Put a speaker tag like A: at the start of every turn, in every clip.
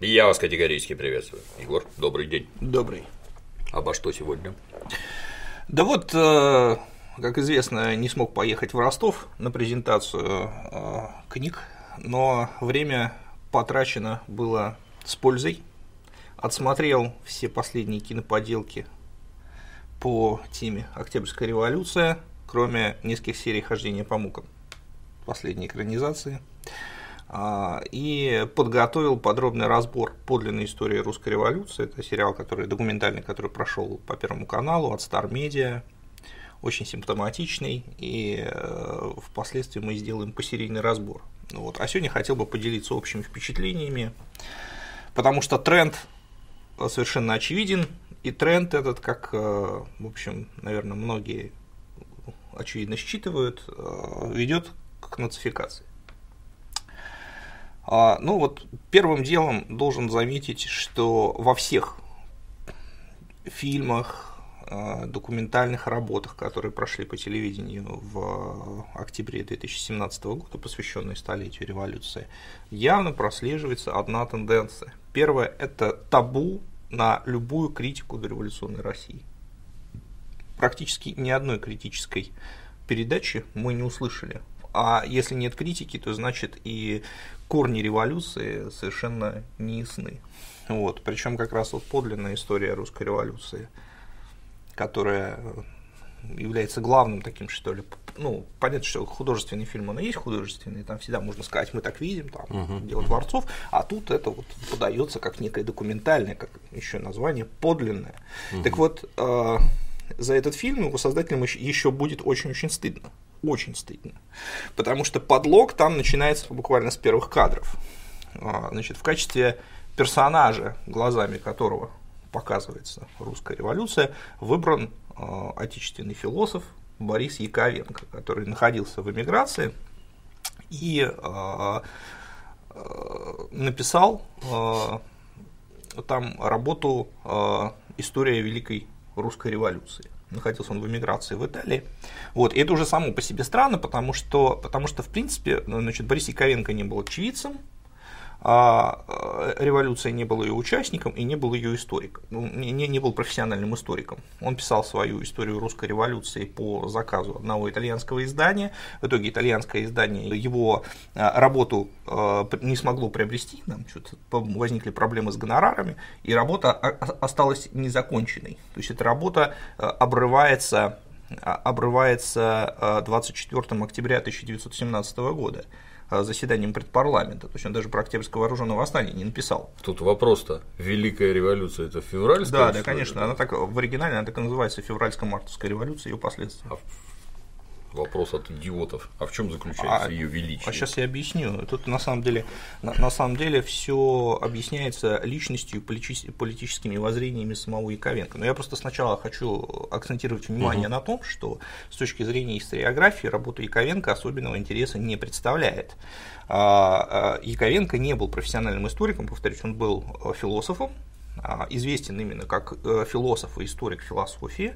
A: Я вас категорически приветствую. Егор, добрый день.
B: Добрый.
A: Обо что сегодня?
B: Да вот, э, как известно, не смог поехать в Ростов на презентацию э, книг, но время потрачено было с пользой. Отсмотрел все последние киноподелки по теме Октябрьская революция, кроме нескольких серий хождения по мукам, последней экранизации. А, и подготовил подробный разбор подлинной истории русской революции. Это сериал, который документальный, который прошел по Первому каналу от Star Media, очень симптоматичный, и э, впоследствии мы сделаем посерийный разбор. Вот. А сегодня хотел бы поделиться общими впечатлениями, потому что тренд совершенно очевиден, и тренд этот, как, э, в общем, наверное, многие очевидно считывают, э, ведет к нацификации. А, ну вот первым делом должен заметить, что во всех фильмах, а, документальных работах, которые прошли по телевидению в октябре 2017 года, посвященные столетию революции, явно прослеживается одна тенденция. Первое – это табу на любую критику дореволюционной России. Практически ни одной критической передачи мы не услышали. А если нет критики, то значит и корни революции совершенно не ясны. Вот. Причем как раз вот подлинная история русской революции, которая является главным таким, что ли, ну, понятно, что художественный фильм, он и есть художественный, там всегда можно сказать, мы так видим, там, uh-huh. дело Творцов, а тут это вот подается как некое документальное, как еще название, подлинное. Uh-huh. Так вот, э, за этот фильм его создателям еще будет очень-очень стыдно очень стыдно. Потому что подлог там начинается буквально с первых кадров. А, значит, в качестве персонажа, глазами которого показывается русская революция, выбран э, отечественный философ Борис Яковенко, который находился в эмиграции и э, написал там работу «История Великой Русской революции» находился он в эмиграции в Италии. Вот, и это уже само по себе странно, потому что, потому что в принципе, ну, значит, Борис Яковенко не был очевидцем, а, э, революция не был ее участником и не был ее историком, ну, не, не был профессиональным историком. Он писал свою историю русской революции по заказу одного итальянского издания. В итоге итальянское издание его э, работу э, не смогло приобрести, там возникли проблемы с гонорарами, и работа осталась незаконченной. То есть эта работа обрывается обрывается 24 октября 1917 года. Э, заседанием предпарламента. То есть он даже про Октябрьское вооруженное восстание не написал.
A: Тут вопрос-то. Великая революция это февральская?
B: Да, да, конечно. Она так, в оригинале она так и называется февральско-мартовская революция и ее последствия. А
A: Вопрос от идиотов. А в чем заключается а, ее величие?
B: А сейчас я объясню. Тут на самом деле, на, на самом деле все объясняется личностью, полити- политическими воззрениями самого Яковенко. Но я просто сначала хочу акцентировать внимание угу. на том, что с точки зрения историографии работа Яковенко особенного интереса не представляет. А, а, Яковенко не был профессиональным историком, повторюсь, он был э, философом, а, известен именно как э, философ и историк философии,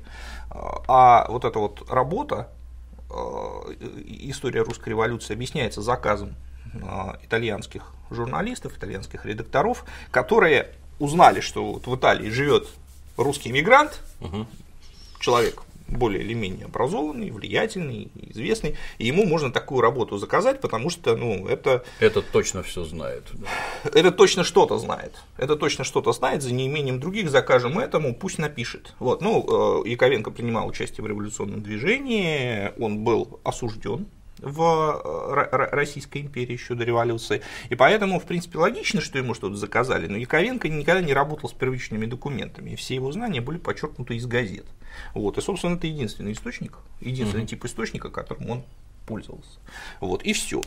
B: а вот эта вот работа, история русской революции объясняется заказом э, итальянских журналистов, итальянских редакторов, которые узнали, что вот в Италии живет русский мигрант, угу. человек более или менее образованный, влиятельный, известный, и ему можно такую работу заказать, потому что, ну, это...
A: Это точно все знает.
B: Это точно что-то знает. Это точно что-то знает, за неимением других закажем этому, пусть напишет. Вот, ну, э, Яковенко принимал участие в революционном движении, он был осужден в э, Российской империи еще до революции. И поэтому, в принципе, логично, что ему что-то заказали. Но Яковенко никогда не работал с первичными документами. И все его знания были подчеркнуты из газет. Вот. И, собственно, это единственный источник, единственный mm-hmm. тип источника, которым он пользовался. Вот, и все.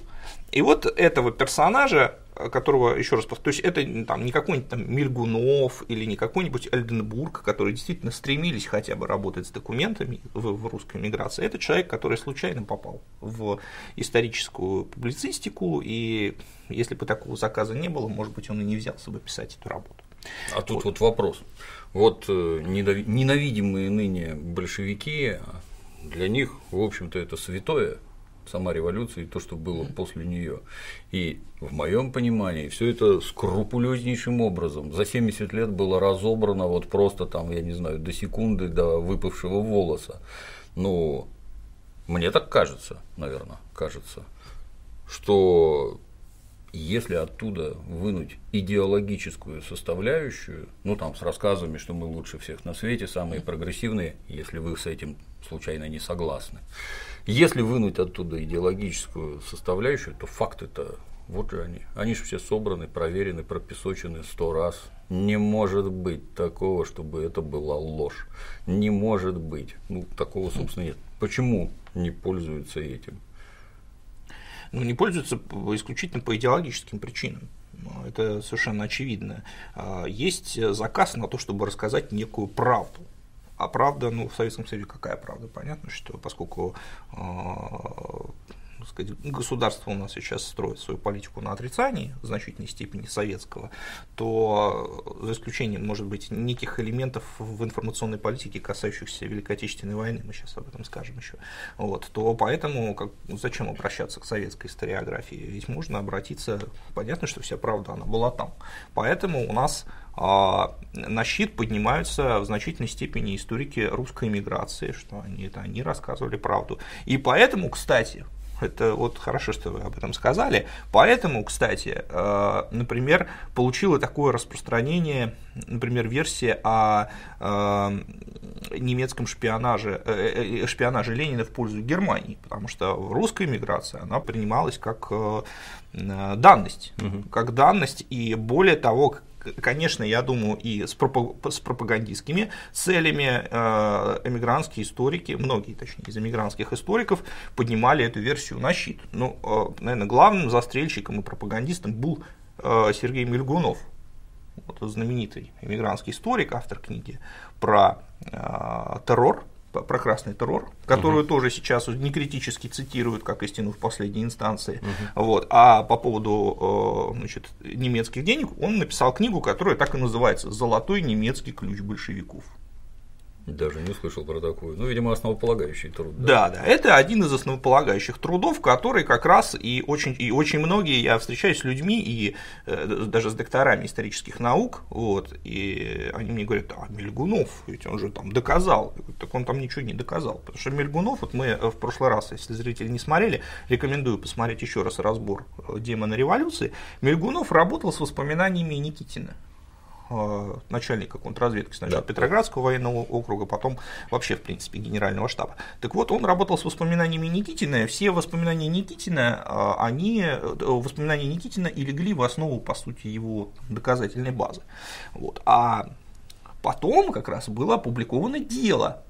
B: И вот этого персонажа, которого, еще раз повторюсь, это там, не какой-нибудь там Мильгунов или не какой-нибудь Эльденбург, которые действительно стремились хотя бы работать с документами в, в русской миграции. Это человек, который случайно попал в историческую публицистику, и если бы такого заказа не было, может быть, он и не взялся бы писать эту работу.
A: А тут вот, вот вопрос. Вот э, ненавидимые ныне большевики, для них, в общем-то, это святое сама революция и то, что было после нее. И в моем понимании все это скрупулезнейшим образом за 70 лет было разобрано вот просто там, я не знаю, до секунды, до выпавшего волоса. Ну, мне так кажется, наверное, кажется, что если оттуда вынуть идеологическую составляющую, ну там с рассказами, что мы лучше всех на свете, самые прогрессивные, если вы с этим случайно не согласны, если вынуть оттуда идеологическую составляющую, то факты-то вот же они. Они же все собраны, проверены, пропесочены сто раз. Не может быть такого, чтобы это была ложь. Не может быть. Ну, такого, собственно, нет. Почему не пользуются этим?
B: Ну, не пользуются исключительно по идеологическим причинам. Это совершенно очевидно. А, есть заказ на то, чтобы рассказать некую правду. А правда, ну, в Советском Союзе какая правда? Понятно, что поскольку а, сказать, государство у нас сейчас строит свою политику на отрицании в значительной степени советского, то за исключением, может быть, неких элементов в информационной политике, касающихся Великой Отечественной войны, мы сейчас об этом скажем еще, вот, то поэтому как, зачем обращаться к советской историографии? Ведь можно обратиться, понятно, что вся правда, она была там. Поэтому у нас а на щит поднимаются в значительной степени историки русской эмиграции, что они, это они рассказывали правду. И поэтому, кстати, это вот хорошо, что вы об этом сказали. Поэтому, кстати, э, например, получила такое распространение, например, версия о э, немецком шпионаже, э, шпионаже Ленина в пользу Германии, потому что русская миграция, она принималась как данность, угу. как данность, и более того, конечно, я думаю, и с, пропагандистскими целями э, эмигрантские историки, многие, точнее, из эмигрантских историков поднимали эту версию на щит. Ну, э, наверное, главным застрельщиком и пропагандистом был э, Сергей Мельгунов, вот знаменитый эмигрантский историк, автор книги про террор, про красный террор, которую угу. тоже сейчас не критически цитируют как истину в последней инстанции. Угу. Вот. А по поводу э, значит, немецких денег он написал книгу, которая так и называется «Золотой немецкий ключ большевиков».
A: Даже не слышал про такую. Ну, видимо, основополагающий труд.
B: Да, да, это один из основополагающих трудов, который как раз и очень, и очень многие, я встречаюсь с людьми и э, даже с докторами исторических наук, вот, и они мне говорят, а Мельгунов, ведь он же там доказал. Говорю, так он там ничего не доказал. Потому что Мельгунов, вот мы в прошлый раз, если зрители не смотрели, рекомендую посмотреть еще раз разбор демона революции. Мельгунов работал с воспоминаниями Никитина. Э, начальника контрразведки сначала да. Петроградского военного округа, потом вообще, в принципе, генерального штаба. Так вот, он работал с воспоминаниями Никитина, все воспоминания Никитина, э, они, э, воспоминания Никитина и легли в основу, по сути, его доказательной базы. Вот. А потом как раз было опубликовано дело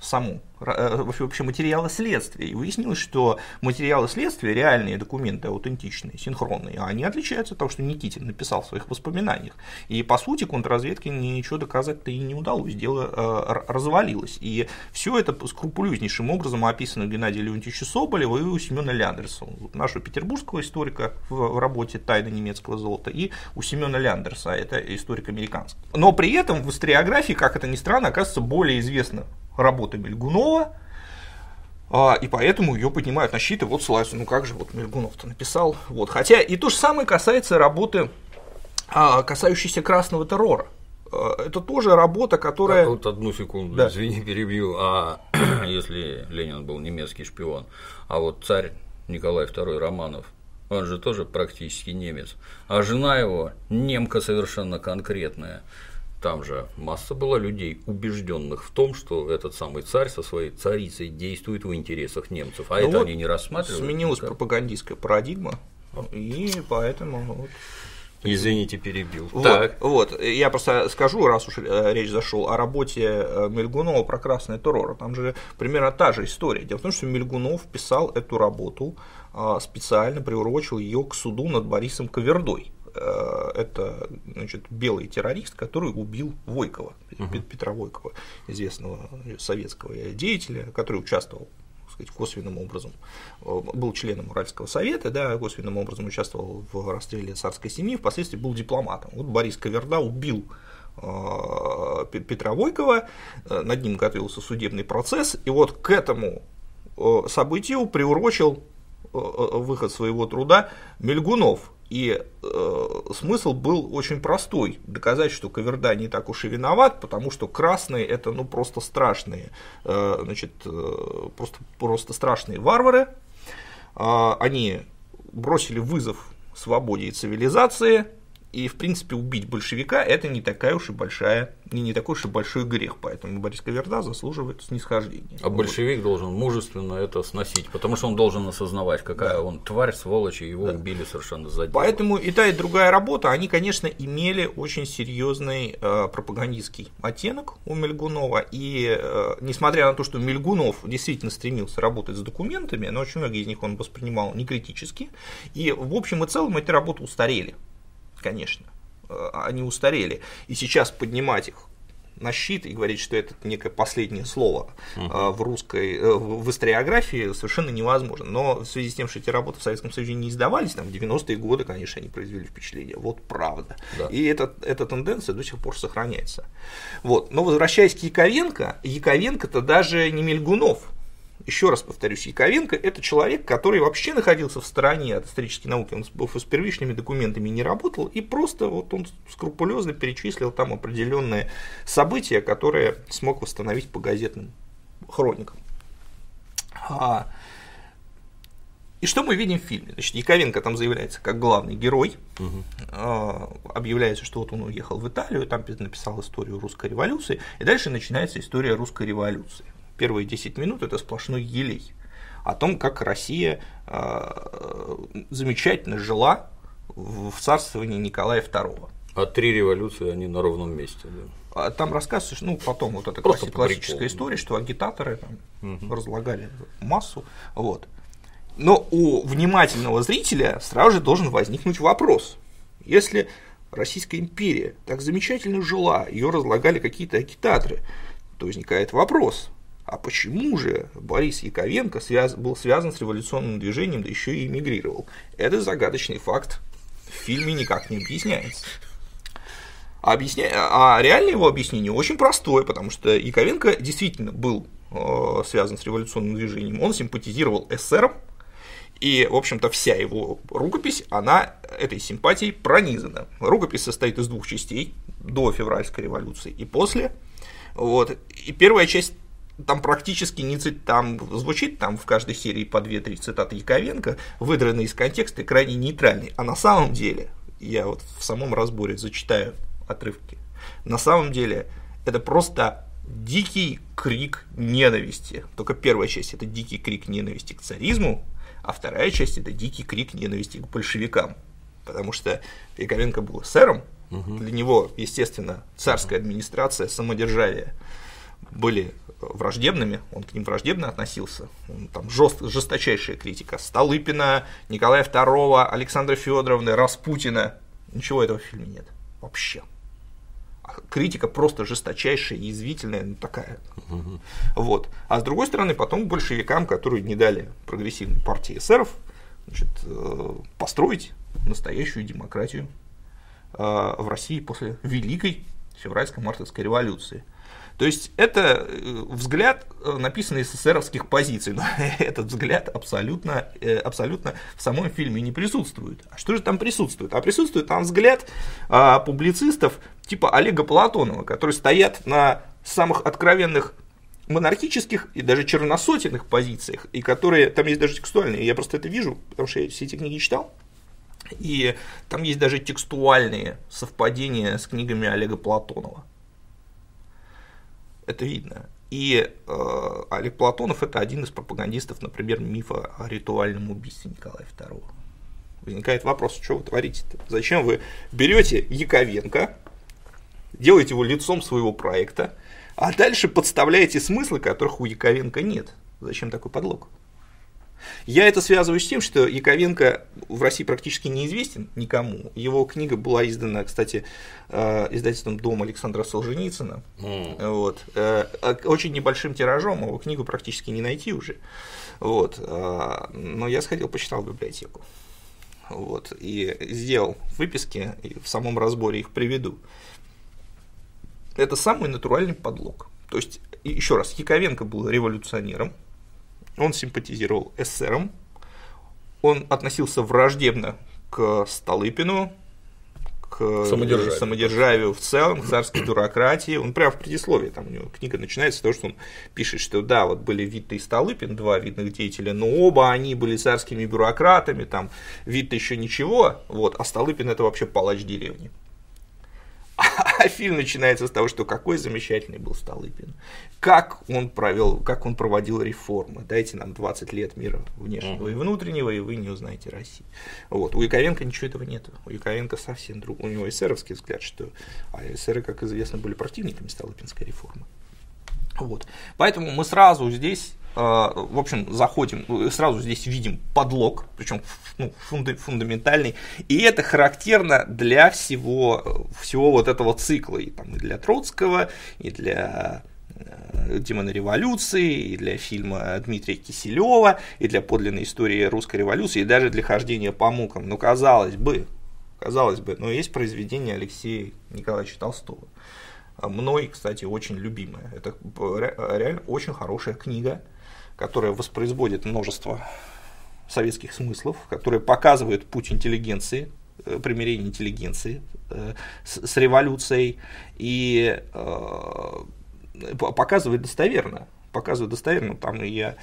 B: саму, э, вообще материалы следствия. И выяснилось, что материалы следствия, реальные документы, аутентичные, синхронные, они отличаются от того, что Никитин написал в своих воспоминаниях. И по сути контрразведке ничего доказать-то и не удалось, дело э, развалилось. И все это скрупулезнейшим образом описано у Геннадия Леонтьевича Соболева и у Семена Ляндерса, нашего петербургского историка в работе «Тайна немецкого золота», и у Семена Ляндерса, это историк американский. Но при этом в историографии, как это ни странно, оказывается более известно работа Мельгунова, и поэтому ее поднимают на щиты, вот ссылаются, ну как же, вот Мельгунов-то написал. Вот. Хотя и то же самое касается работы, а, касающейся красного террора. А, это тоже работа, которая...
A: А, вот одну секунду, да. извини, перебью. А если Ленин был немецкий шпион, а вот царь Николай II Романов, он же тоже практически немец, а жена его немка совершенно конкретная там же масса была людей, убежденных в том, что этот самый царь со своей царицей действует в интересах немцев, а ну это вот они не рассматривали.
B: Сменилась никак. пропагандистская парадигма, и поэтому вот.
A: Извините, перебил.
B: Вот, так. вот, я просто скажу, раз уж э, речь зашел о работе э, Мельгунова про красный террор. Там же примерно та же история. Дело в том, что Мельгунов писал эту работу а, специально, приурочил ее к суду над Борисом Ковердой. Э, это значит, белый террорист, который убил Войкова, uh-huh. Петра Войкова, известного советского деятеля, который участвовал сказать, косвенным образом, э, был членом Уральского совета, да, косвенным образом участвовал в расстреле царской семьи, впоследствии был дипломатом. Вот Борис Каверда убил э, Петра Войкова, над ним готовился судебный процесс, и вот к этому событию приурочил выход своего труда Мельгунов. И э, смысл был очень простой. Доказать, что Каверда не так уж и виноват, потому что красные это ну просто страшные, э, значит, э, просто, просто страшные варвары. Э, они бросили вызов свободе и цивилизации, и, в принципе, убить большевика – это не такая уж и большая, не, не такой уж и большой грех, поэтому Борис Каверда заслуживает снисхождения.
A: А большевик должен мужественно это сносить, потому что он должен осознавать, какая да. он тварь, сволочь, и его да. убили совершенно за дело.
B: Поэтому и та, и другая работа, они, конечно, имели очень серьезный э, пропагандистский оттенок у Мельгунова, и э, несмотря на то, что Мельгунов действительно стремился работать с документами, но очень многие из них он воспринимал некритически, и в общем и целом эти работы устарели конечно, э, они устарели. И сейчас поднимать их на щит и говорить, что это некое последнее слово uh-huh. в русской, э, в историографии совершенно невозможно. Но в связи с тем, что эти работы в Советском Союзе не издавались, там, в 90-е годы, конечно, они произвели впечатление. Вот правда. Да. И это, эта тенденция до сих пор сохраняется. Вот. Но возвращаясь к Яковенко, Яковенко-то даже не Мельгунов, еще раз повторюсь, Яковенко – это человек, который вообще находился в стороне от исторической науки, он с первичными документами не работал, и просто вот он скрупулезно перечислил там определенные события, которые смог восстановить по газетным хроникам. А, и что мы видим в фильме? Значит, Яковенко там заявляется как главный герой, угу. а, объявляется, что вот он уехал в Италию, там написал историю русской революции, и дальше начинается история русской революции первые 10 минут это сплошной елей о том, как Россия э, замечательно жила в царствовании Николая II.
A: А три революции они на ровном месте.
B: Да. А там рассказываешь, ну, потом вот эта Просто классическая история, что агитаторы там угу. разлагали массу. Вот. Но у внимательного зрителя сразу же должен возникнуть вопрос. Если Российская империя так замечательно жила, ее разлагали какие-то агитаторы, то возникает вопрос, а почему же Борис Яковенко связ... был связан с революционным движением, да еще и эмигрировал? Это загадочный факт. В фильме никак не объясняется. Объясня... а реальное его объяснение очень простое, потому что Яковенко действительно был э, связан с революционным движением. Он симпатизировал эсерам, и, в общем-то, вся его рукопись, она этой симпатией пронизана. Рукопись состоит из двух частей, до февральской революции и после. Вот. И первая часть там практически не цит, там звучит там в каждой серии по 2-3 цитаты Яковенко, выдранные из контекста и крайне нейтральные. А на самом деле, я вот в самом разборе зачитаю отрывки, на самом деле это просто дикий крик ненависти. Только первая часть это дикий крик ненависти к царизму, а вторая часть это дикий крик ненависти к большевикам. Потому что Яковенко был сэром, угу. для него, естественно, царская администрация, самодержавие были враждебными, он к ним враждебно относился. Он, там жест, жесточайшая критика Столыпина, Николая II, Александра Федоровны, Распутина. Ничего этого в фильме нет. Вообще. А критика просто жесточайшая, язвительная, ну, такая. Угу. Вот. А с другой стороны, потом большевикам, которые не дали прогрессивной партии эсеров, значит, э, построить настоящую демократию э, в России после Великой февральско-мартовской революции – то есть это э, взгляд, э, написанный с эсеровских позиций, но этот взгляд абсолютно, э, абсолютно в самом фильме не присутствует. А что же там присутствует? А присутствует там взгляд а, публицистов типа Олега Платонова, которые стоят на самых откровенных монархических и даже черносотенных позициях, и которые, там есть даже текстуальные, я просто это вижу, потому что я все эти книги читал, и там есть даже текстуальные совпадения с книгами Олега Платонова это видно. И э, Олег Платонов это один из пропагандистов, например, мифа о ритуальном убийстве Николая II. Возникает вопрос, что вы творите-то? Зачем вы берете Яковенко, делаете его лицом своего проекта, а дальше подставляете смыслы, которых у Яковенко нет? Зачем такой подлог? Я это связываю с тем, что Яковенко в России практически неизвестен никому. Его книга была издана, кстати, э, издательством Дома Александра Солженицына. Mm. Вот. Э, очень небольшим тиражом, его книгу практически не найти уже. Вот. Э, но я сходил, почитал библиотеку. Вот. И сделал выписки, и в самом разборе их приведу. Это самый натуральный подлог. То есть, еще раз, Яковенко был революционером, он симпатизировал эсерам, он относился враждебно к Столыпину, к самодержавию. самодержавию в целом, к царской бюрократии. Он прямо в предисловии, там у него книга начинается с того, что он пишет, что да, вот были Витта и Столыпин, два видных деятеля, но оба они были царскими бюрократами, там Витта еще ничего, вот, а Столыпин это вообще палач деревни. А фильм начинается с того, что какой замечательный был Столыпин. Как он провел, как он проводил реформы. Дайте нам 20 лет мира внешнего и внутреннего, и вы не узнаете России. Вот. У Яковенко ничего этого нет. У Яковенко совсем друг. У него эсеровский взгляд, что а эсеры, как известно, были противниками Столыпинской реформы. Вот. Поэтому мы сразу здесь а, в общем, заходим, э, сразу здесь видим подлог, причем ну, фундаментальный, и это характерно для всего, всего вот этого цикла, и, там, и для Троцкого, и для э, Демона революции, и для фильма Дмитрия Киселева, и для подлинной истории русской революции, и даже для хождения по мукам. Ну, казалось бы, казалось бы, но есть произведение Алексея Николаевича Толстого. Мной, кстати, очень любимая. Это реально очень хорошая книга которая воспроизводит множество советских смыслов, которая показывает путь интеллигенции, э, примирение интеллигенции э, с, с революцией и э, показывает достоверно, показывает достоверно, там и я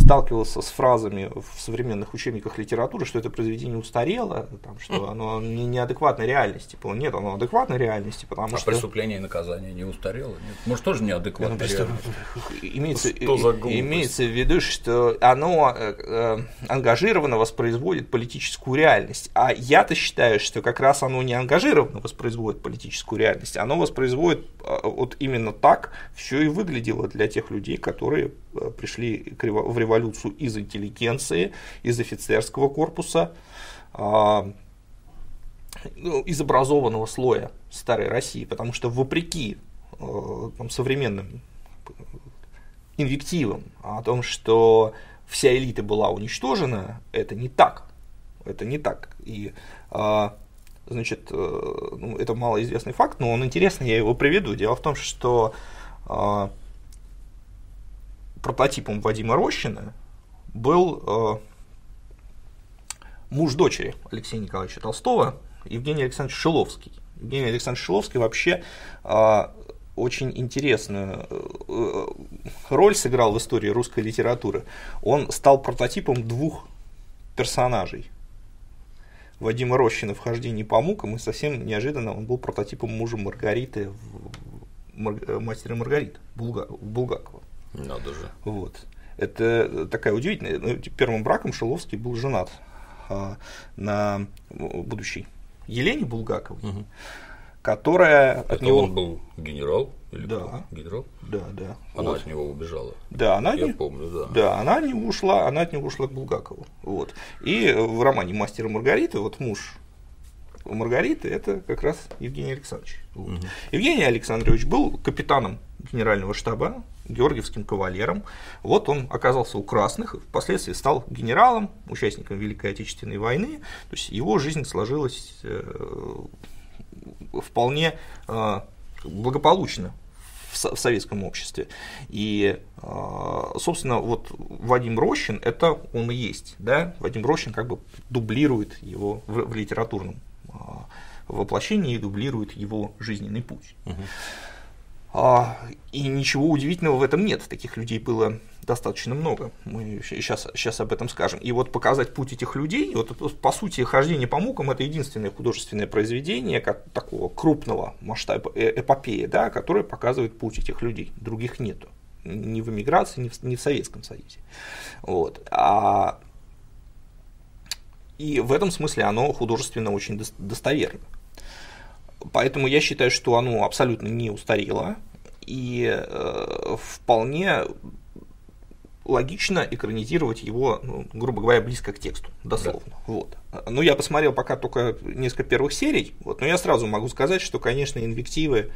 B: сталкивался с фразами в современных учебниках литературы, что это произведение устарело, там, что оно не, неадекватной реальности. Типа, нет, оно адекватной реальности, потому
A: а
B: что...
A: преступление и наказание не устарело? Нет? Может, тоже неадекватной ну, реальности?
B: Имеется, что за имеется в виду, что оно э, э, ангажированно воспроизводит политическую реальность. А я-то считаю, что как раз оно не ангажированно воспроизводит политическую реальность, оно воспроизводит э, вот именно так все и выглядело для тех людей, которые пришли в революцию из интеллигенции, из офицерского корпуса, а, ну, из образованного слоя старой России, потому что вопреки э, там, современным инвективам о том, что вся элита была уничтожена, это не так. Это не так. И а, значит, э, ну, это малоизвестный факт, но он интересный, я его приведу. Дело в том, что а, прототипом Вадима Рощина был э, муж дочери Алексея Николаевича Толстого, Евгений Александрович Шиловский. Евгений Александрович Шиловский вообще э, очень интересную э, роль сыграл в истории русской литературы. Он стал прототипом двух персонажей. Вадима Рощина в «Хождении по мукам», и совсем неожиданно он был прототипом мужа Маргариты в «Мастере Маргарит» Булгакова.
A: Надо же.
B: Вот. Это такая удивительная. Ну, первым браком Шиловский был женат а, на будущей Елене Булгаковой, угу. которая
A: Это от него... он был генерал? Или
B: да.
A: Кто? Генерал?
B: Да, да.
A: Она вот. от него убежала.
B: Да, она
A: Я
B: не...
A: помню, да.
B: Да, она от него ушла, она от него ушла к Булгакову. Вот. И в романе «Мастер и Маргарита» вот муж Маргариты это как раз Евгений Александрович. Вот. Угу. Евгений Александрович был капитаном генерального штаба георгиевским кавалером. Вот он оказался у красных, впоследствии стал генералом, участником Великой Отечественной войны. То есть его жизнь сложилась э, вполне э, благополучно в советском обществе. И, э, собственно, вот Вадим Рощин, это он и есть. Да? Вадим Рощин как бы дублирует его в, литературном воплощении и дублирует его жизненный путь. Угу. А, и ничего удивительного в этом нет. Таких людей было достаточно много. Мы сейчас, сейчас об этом скажем. И вот показать путь этих людей, вот по сути хождение по мукам это единственное художественное произведение как, такого крупного масштаба э, эпопеи, да, которое показывает путь этих людей. Других нету. Ни в эмиграции, ни в, ни в Советском Союзе. Вот. А, и в этом смысле оно художественно очень достоверно. Поэтому я считаю, что оно абсолютно не устарело и э, вполне логично экранизировать его, ну, грубо говоря, близко к тексту, дословно. Да. Вот. Ну, я посмотрел пока только несколько первых серий, вот, но я сразу могу сказать, что, конечно, инвективы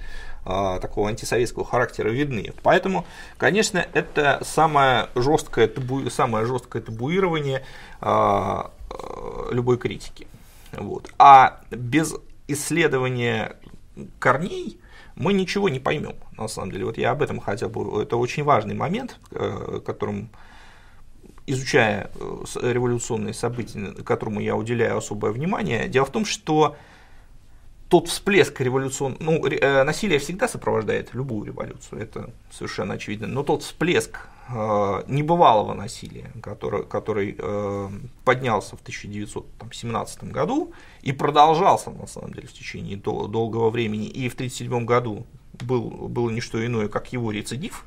B: э, такого антисоветского характера видны. Поэтому, конечно, это самое жесткое, табу, самое жесткое табуирование э, любой критики. Вот. А без исследования корней мы ничего не поймем, на самом деле. Вот я об этом хотел бы. Это очень важный момент, э, которым изучая революционные события, которому я уделяю особое внимание, дело в том, что тот всплеск революцион... ну, насилие всегда сопровождает любую революцию, это совершенно очевидно, но тот всплеск Э, небывалого насилия, который, который э, поднялся в 1917 году и продолжался на самом деле в течение дол- долгого времени, и в 1937 году был, было не что иное, как его рецидив,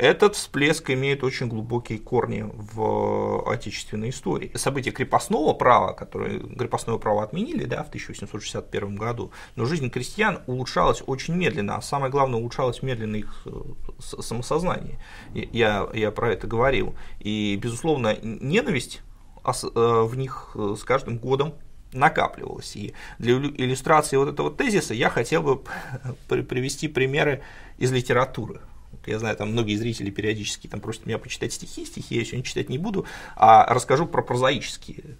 B: этот всплеск имеет очень глубокие корни в отечественной истории. События крепостного права, которые крепостное право отменили да, в 1861 году, но жизнь крестьян улучшалась очень медленно, а самое главное, улучшалось медленно их э, самосознание. Я, я про это говорил. И, безусловно, ненависть э, в них э, с каждым годом накапливалась. И для иллюстрации вот этого тезиса я хотел бы привести примеры из литературы. Я знаю, там многие зрители периодически там просят меня почитать стихи, стихи я сегодня читать не буду, а расскажу про прозаические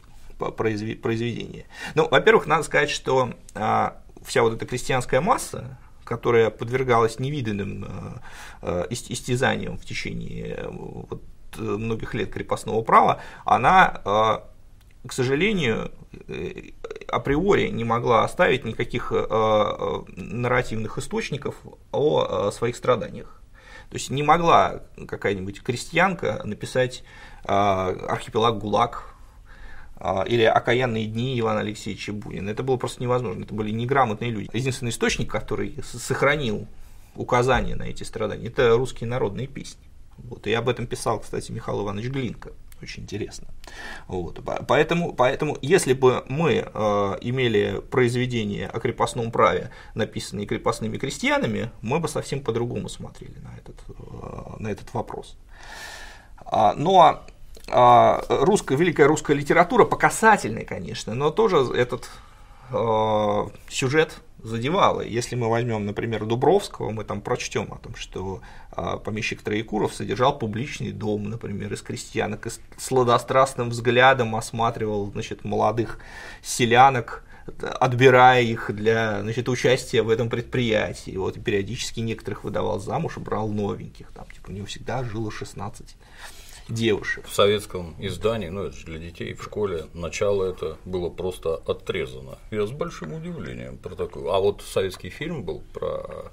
B: произведения. Ну, во-первых, надо сказать, что а, вся вот эта крестьянская масса, которая подвергалась невиданным а, а, истязаниям в течение вот, многих лет крепостного права, она, к сожалению, э, априори не могла оставить никаких нарративных источников о своих страданиях. То есть не могла какая-нибудь крестьянка написать а, архипелаг ГУЛАГ а, или «Окаянные дни» Ивана Алексеевича Бунина. Это было просто невозможно, это были неграмотные люди. Единственный источник, который сохранил указания на эти страдания, это русские народные песни. Вот, и об этом писал, кстати, Михаил Иванович Глинка очень интересно. Вот. Поэтому, поэтому, если бы мы э, имели произведение о крепостном праве, написанные крепостными крестьянами, мы бы совсем по-другому смотрели на этот, э, на этот вопрос. А, но а, русская, великая русская литература, по конечно, но тоже этот э, сюжет задевало. Если мы возьмем, например, Дубровского, мы там прочтем о том, что а, помещик Троекуров содержал публичный дом, например, из крестьянок, и сладострастным взглядом осматривал значит, молодых селянок, отбирая их для значит, участия в этом предприятии. Вот, периодически некоторых выдавал замуж и брал новеньких. Там, типа, у него всегда жило 16 девушек.
A: В советском издании, ну это же для детей в школе, начало это было просто отрезано. Я с большим удивлением про такое. А вот советский фильм был про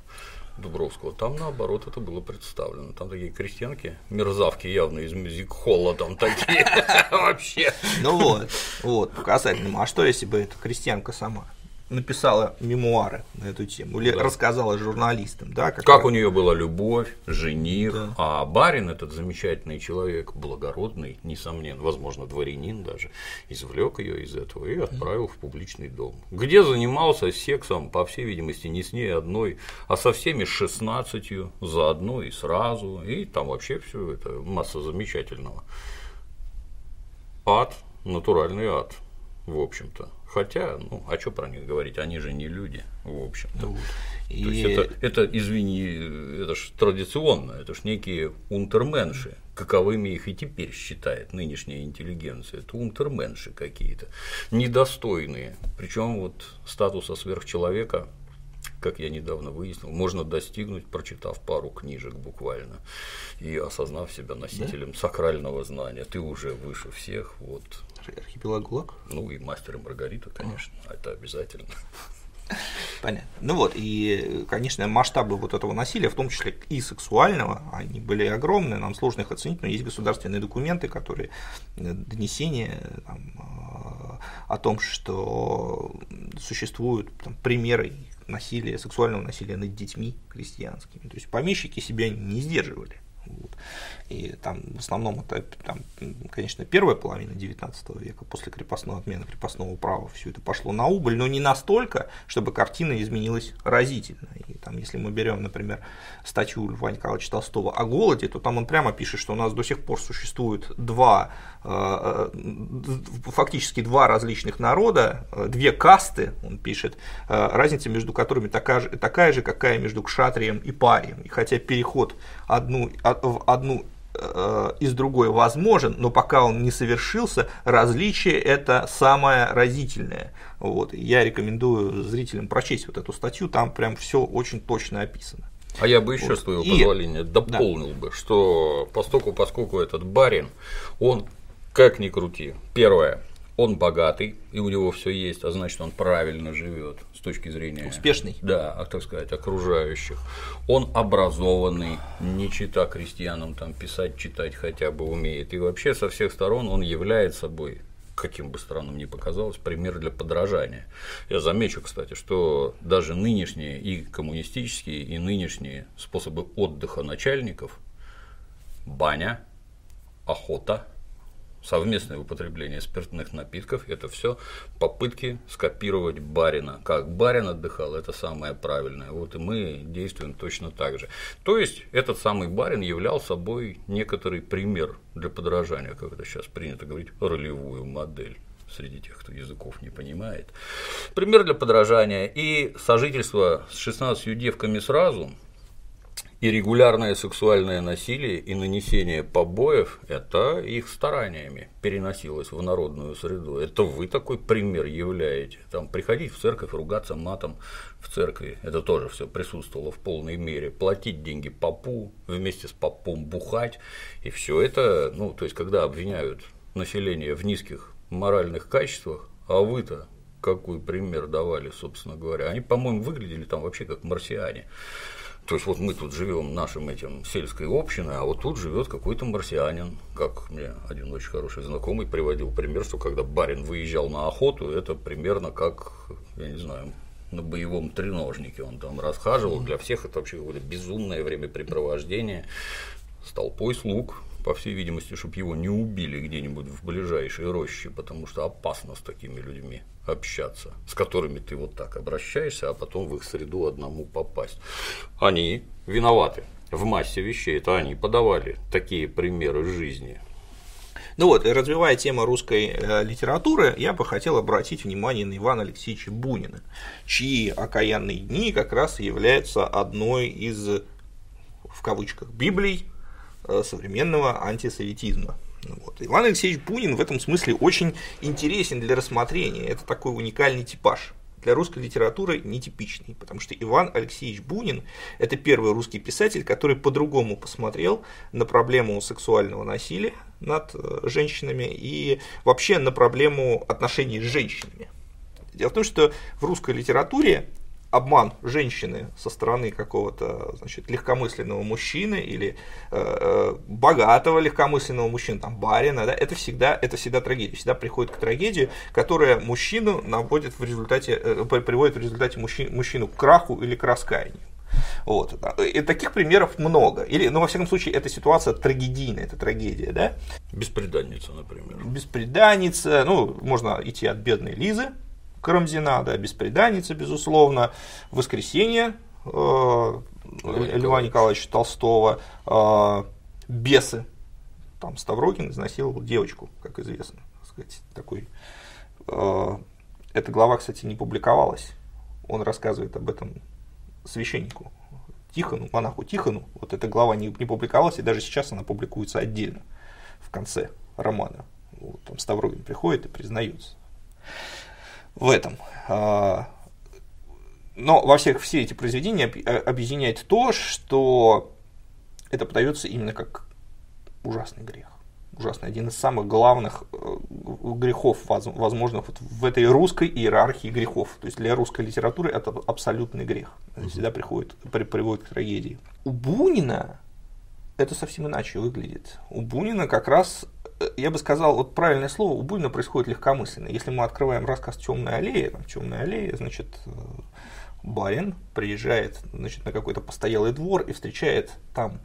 A: Дубровского, там наоборот это было представлено. Там такие крестьянки, мерзавки явно из мюзик-холла там такие вообще.
B: Ну вот, вот, показательно. А что если бы эта крестьянка сама? Написала мемуары на эту тему, или да. рассказала журналистам, да,
A: как, как у нее была любовь, жених, да. а барин этот замечательный человек, благородный, несомненно, возможно, дворянин даже, извлек ее из этого и отправил в публичный дом, где занимался сексом, по всей видимости, не с ней одной, а со всеми шестнадцатью заодно и сразу, и там вообще все это масса замечательного. Ад, натуральный ад, в общем-то. Хотя, ну, а что про них говорить, они же не люди, в общем-то. Вот. И... То есть это, это, извини, это ж традиционно, это ж некие унтерменши, каковыми их и теперь считает нынешняя интеллигенция. Это унтерменши какие-то, недостойные. Причем вот статуса сверхчеловека, как я недавно выяснил, можно достигнуть, прочитав пару книжек буквально и осознав себя носителем да? сакрального знания. Ты уже выше всех, вот
B: архипелаг ГУЛАГ?
A: Ну и Мастер и Маргарита, конечно, а. это обязательно.
B: Понятно. Ну вот, и, конечно, масштабы вот этого насилия, в том числе и сексуального, они были огромные, нам сложно их оценить, но есть государственные документы, которые э, донесения там, э, о том, что существуют там, примеры насилия, сексуального насилия над детьми крестьянскими. То есть помещики себя не сдерживали. Вот. И там в основном это, там, конечно, первая половина XIX века, после крепостного отмены крепостного права, все это пошло на убыль, но не настолько, чтобы картина изменилась разительно. И там, если мы берем, например, статью Льва Николаевича Толстого о голоде, то там он прямо пишет, что у нас до сих пор существует два, фактически два различных народа, э, две касты, он пишет, разница между которыми такая же, такая же какая между кшатрием и парием. И хотя переход одну, в одну Э, из другой возможен, но пока он не совершился, различие это самое разительное. Вот. Я рекомендую зрителям прочесть вот эту статью, там прям все очень точно описано.
A: А я бы еще, вот. с твоего и... позволения, дополнил да. бы, что поскольку, поскольку этот барин, он как ни крути, первое, он богатый, и у него все есть, а значит, он правильно живет с точки зрения
B: успешный.
A: Да, а, так сказать, окружающих. Он образованный, не чита крестьянам там писать, читать хотя бы умеет. И вообще со всех сторон он является собой каким бы странным ни показалось, пример для подражания. Я замечу, кстати, что даже нынешние и коммунистические, и нынешние способы отдыха начальников – баня, охота – совместное употребление спиртных напитков – это все попытки скопировать барина. Как барин отдыхал, это самое правильное. Вот и мы действуем точно так же. То есть, этот самый барин являл собой некоторый пример для подражания, как это сейчас принято говорить, ролевую модель среди тех, кто языков не понимает. Пример для подражания и сожительство с 16 девками сразу – и регулярное сексуальное насилие и нанесение побоев – это их стараниями переносилось в народную среду. Это вы такой пример являете. Там приходить в церковь, ругаться матом в церкви – это тоже все присутствовало в полной мере. Платить деньги попу, вместе с попом бухать. И все это, ну, то есть, когда обвиняют население в низких моральных качествах, а вы-то какой пример давали, собственно говоря. Они, по-моему, выглядели там вообще как марсиане. То есть вот мы тут живем нашим этим сельской общиной, а вот тут живет какой-то марсианин, как мне один очень хороший знакомый приводил пример, что когда барин выезжал на охоту, это примерно как, я не знаю, на боевом треножнике он там расхаживал, для всех это вообще какое-то безумное времяпрепровождение с толпой слуг, по всей видимости, чтобы его не убили где-нибудь в ближайшей роще, потому что опасно с такими людьми общаться, с которыми ты вот так обращаешься, а потом в их среду одному попасть. Они виноваты в массе вещей, это они подавали такие примеры жизни.
B: Ну вот, развивая тему русской э, литературы, я бы хотел обратить внимание на Ивана Алексеевича Бунина, чьи окаянные дни как раз являются одной из, в кавычках, Библий современного антисоветизма. Вот. Иван Алексеевич Бунин в этом смысле очень интересен для рассмотрения. Это такой уникальный типаж для русской литературы нетипичный, потому что Иван Алексеевич Бунин – это первый русский писатель, который по-другому посмотрел на проблему сексуального насилия над э, женщинами и вообще на проблему отношений с женщинами. Дело в том, что в русской литературе обман женщины со стороны какого-то значит, легкомысленного мужчины или э, э, богатого легкомысленного мужчины, там барина, да, это всегда, это всегда трагедия, всегда приходит к трагедии, которая мужчину наводит в результате, э, приводит в результате мужчину, мужчину к краху или к раскаянию. Вот. И таких примеров много. Или, ну, во всяком случае, эта ситуация трагедийная, это трагедия, да?
A: Беспреданница, например.
B: Беспреданница, ну, можно идти от бедной Лизы, Карамзина, да, «Беспреданница», безусловно, «Воскресенье» э, Льва Николаевича Толстого, э, «Бесы», там Ставрогин изнасиловал девочку, как известно, так сказать, такой. Э, эта глава, кстати, не публиковалась. Он рассказывает об этом священнику Тихону, монаху Тихону. Вот эта глава не, не публиковалась, и даже сейчас она публикуется отдельно в конце романа. Вот, там Ставрогин приходит и признается в этом. А, но во всех все эти произведения объединяет то, что это подается именно как ужасный грех. Ужасный, один из самых главных э, грехов, возможно, вот в этой русской иерархии грехов. То есть для русской литературы это абсолютный грех. Это всегда приходит, приводит к трагедии. У Бунина это совсем иначе выглядит. У Бунина как раз я бы сказал, вот правильное слово у Бунина происходит легкомысленно. Если мы открываем рассказ «Темная аллея», там «Темная аллея», значит, э, барин приезжает значит, на какой-то постоялый двор и встречает там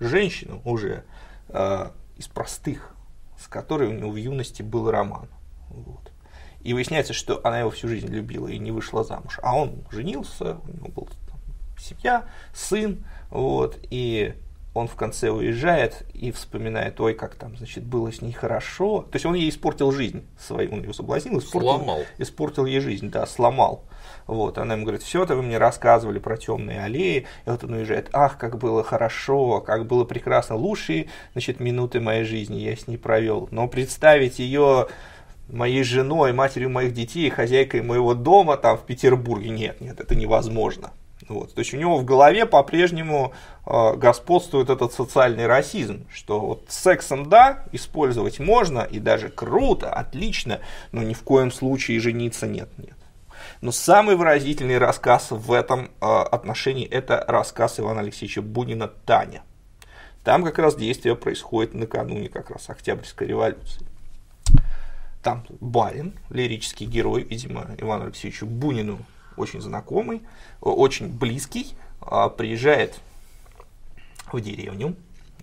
B: женщину уже э, из простых, с которой у него в юности был роман. Вот. И выясняется, что она его всю жизнь любила и не вышла замуж. А он женился, у него была семья, сын, вот, и он в конце уезжает и вспоминает, ой, как там, значит, было с ней хорошо. То есть он ей испортил жизнь свою, он ее соблазнил, испортил, сломал. испортил ей жизнь, да, сломал. Вот, она ему говорит, все это вы мне рассказывали про темные аллеи, и вот он уезжает, ах, как было хорошо, как было прекрасно, лучшие, значит, минуты моей жизни я с ней провел. Но представить ее моей женой, матерью моих детей, хозяйкой моего дома там в Петербурге, нет, нет, это невозможно. Вот. То есть у него в голове по-прежнему э, господствует этот социальный расизм, что вот сексом да, использовать можно, и даже круто, отлично, но ни в коем случае жениться нет, нет. Но самый выразительный рассказ в этом э, отношении это рассказ Ивана Алексеевича Бунина «Таня». Там как раз действие происходит накануне как раз Октябрьской революции. Там барин, лирический герой, видимо, Ивану Алексеевичу Бунину очень знакомый, очень близкий, а, приезжает в деревню,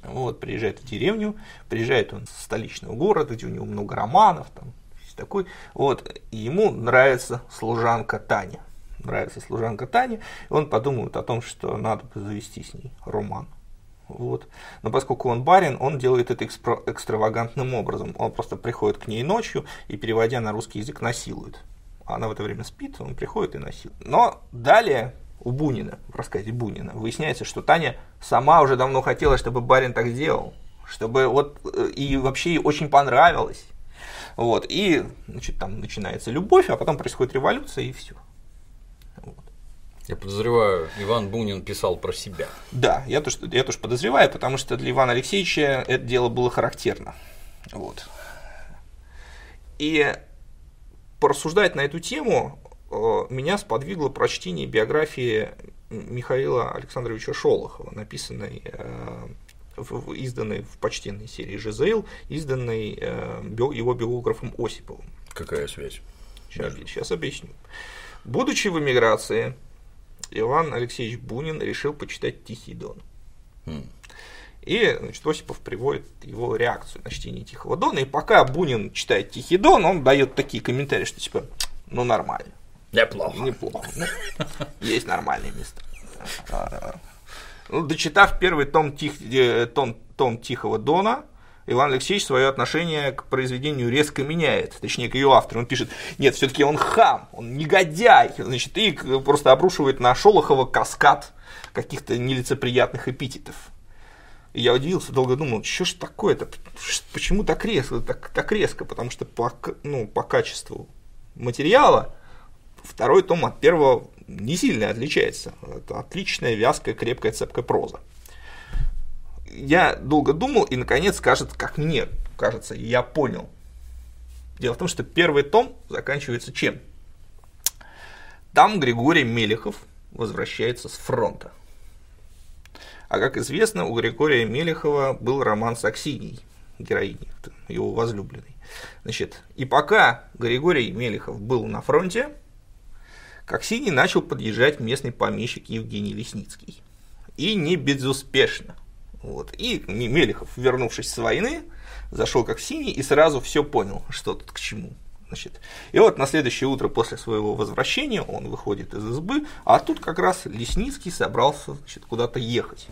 B: вот, приезжает в деревню, приезжает он с столичного города, где у него много романов, там, такой, вот, и ему нравится служанка Таня, нравится служанка Таня, и он подумает о том, что надо завести с ней роман. Вот. Но поскольку он барин, он делает это экстравагантным образом. Он просто приходит к ней ночью и, переводя на русский язык, насилует. Она в это время спит, он приходит и насилует. Но далее у Бунина, в рассказе Бунина, выясняется, что Таня сама уже давно хотела, чтобы барин так сделал. Чтобы вот э, и вообще ей очень понравилось. Вот, и значит, там начинается любовь, а потом происходит революция, и все.
A: Я подозреваю, Иван Бунин писал про себя.
B: Да, я тоже, я тоже подозреваю, потому что для Ивана Алексеевича это дело было характерно. Вот. И порассуждать на эту тему э, меня сподвигло прочтение биографии Михаила Александровича Шолохова, написанной, э, изданной в почтенной серии «Жизейл», изданной э, его биографом Осиповым.
A: Какая связь?
B: Сейчас, сейчас объясню. Будучи в эмиграции, Иван Алексеевич Бунин решил почитать «Тихий дон». Mm. И значит, Осипов приводит его реакцию на чтение Тихого Дона. И пока Бунин читает Тихий Дон, он дает такие комментарии, что типа, ну нормально.
A: Неплохо.
B: Неплохо. Есть нормальные места. Ну, дочитав первый том, тих, э, том, том Тихого Дона, Иван Алексеевич свое отношение к произведению резко меняет, точнее, к ее автору. Он пишет, нет, все-таки он хам, он негодяй, значит, и просто обрушивает на Шолохова каскад каких-то нелицеприятных эпитетов. Я удивился, долго думал, что ж такое-то, почему так резко, так, так резко, потому что по, ну, по качеству материала второй том от первого не сильно отличается. Это отличная, вязкая, крепкая, цепкая проза я долго думал, и наконец, кажется, как мне кажется, я понял. Дело в том, что первый том заканчивается чем? Там Григорий Мелехов возвращается с фронта. А как известно, у Григория Мелехова был роман с Аксиньей, героиней, его возлюбленной. Значит, и пока Григорий Мелехов был на фронте, к Аксинье начал подъезжать местный помещик Евгений Лесницкий. И не безуспешно. Вот. И Мелехов, вернувшись с войны, зашел как синий и сразу все понял, что тут к чему. Значит, и вот на следующее утро после своего возвращения он выходит из избы, а тут как раз Лесницкий собрался значит, куда-то ехать.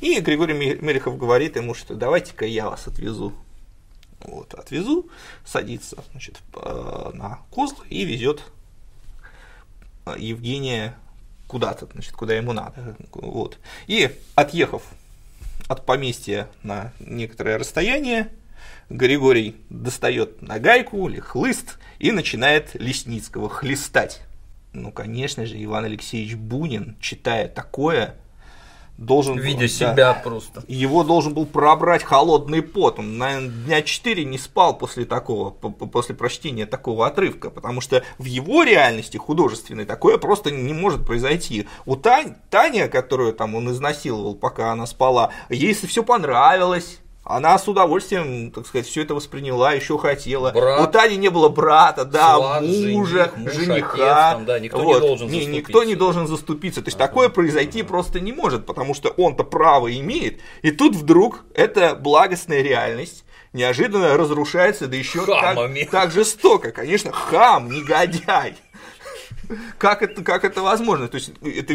B: И Григорий Мелехов говорит ему, что давайте-ка я вас отвезу. Вот, отвезу, садится значит, на козлы и везет Евгения куда-то, значит, куда ему надо. Вот. И отъехав от поместья на некоторое расстояние, Григорий достает нагайку или хлыст и начинает Лесницкого хлестать. Ну, конечно же, Иван Алексеевич Бунин, читая такое, должен
A: Видя был, себя да, просто.
B: Его должен был пробрать холодный пот. Он, наверное, дня четыре не спал после такого, после прочтения такого отрывка, потому что в его реальности художественной такое просто не может произойти. У Тань, Таня, которую там он изнасиловал, пока она спала, ей все понравилось она с удовольствием, так сказать, все это восприняла, еще хотела. Брат, У Тани не было брата, да, сват, мужа, жених, жениха. Отец, там, да, никто вот. не должен не, Никто не должен заступиться. То есть ага, такое произойти просто не может, потому что он-то право имеет. И тут вдруг эта благостная реальность неожиданно разрушается, да еще так, так жестоко. Конечно, хам, негодяй как это, как это возможно? То есть это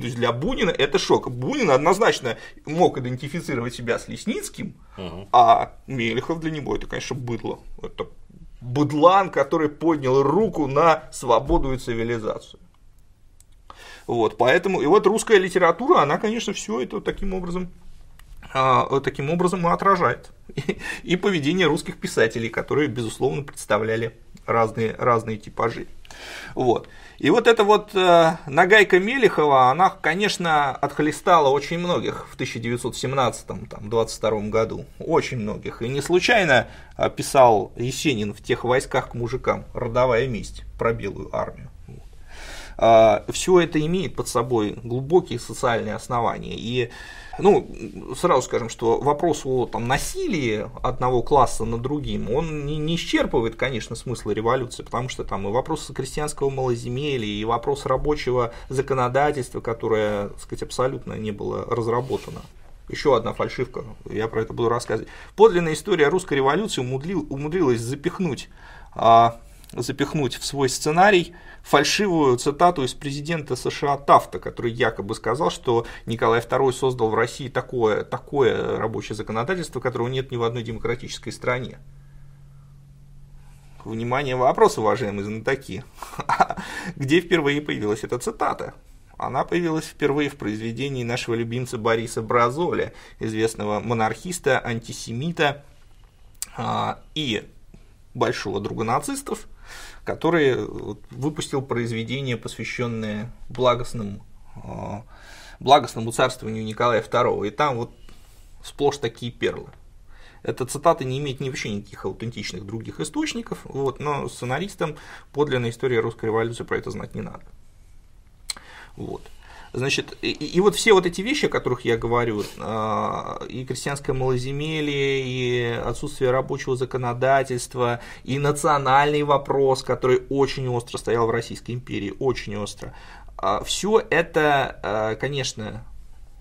B: то есть для Бунина это шок. Бунин однозначно мог идентифицировать себя с Лесницким, угу. а Мелехов для него это, конечно, быдло. Это быдлан, который поднял руку на свободу и цивилизацию. Вот, поэтому, и вот русская литература, она, конечно, все это таким образом а, таким образом и отражает. И, и поведение русских писателей, которые, безусловно, представляли разные, разные типажи. Вот. И вот эта вот э, Нагайка Мелехова, она, конечно, отхлестала очень многих в 1917-22 году. Очень многих. И не случайно э, писал Есенин в тех войсках к мужикам «Родовая месть» про белую армию. А, Все это имеет под собой глубокие социальные основания. И ну, сразу скажем, что вопрос о там, насилии одного класса над другим, он не, не исчерпывает, конечно, смысла революции, потому что там и вопросы крестьянского малоземелья, и вопрос рабочего законодательства, которое, так сказать, абсолютно не было разработано. Еще одна фальшивка, я про это буду рассказывать. Подлинная история русской революции умудрил, умудрилась запихнуть а, запихнуть в свой сценарий фальшивую цитату из президента США Тафта, который якобы сказал, что Николай II создал в России такое, такое рабочее законодательство, которого нет ни в одной демократической стране. Внимание, вопрос, уважаемые знатоки. Где впервые появилась эта цитата? Она появилась впервые в произведении нашего любимца Бориса Бразоля, известного монархиста, антисемита а, и большого друга нацистов, который выпустил произведение, посвященное благостному, а, благостному царствованию Николая II. И там вот сплошь такие перлы. Эта цитата не имеет вообще никаких аутентичных других источников, вот, но сценаристам подлинной истории русской революции про это знать не надо. Вот. Значит, и, и вот все вот эти вещи, о которых я говорю, а, и крестьянское малоземелье, и отсутствие рабочего законодательства, и национальный вопрос, который очень остро стоял в Российской империи, очень остро, а, все это, а, конечно,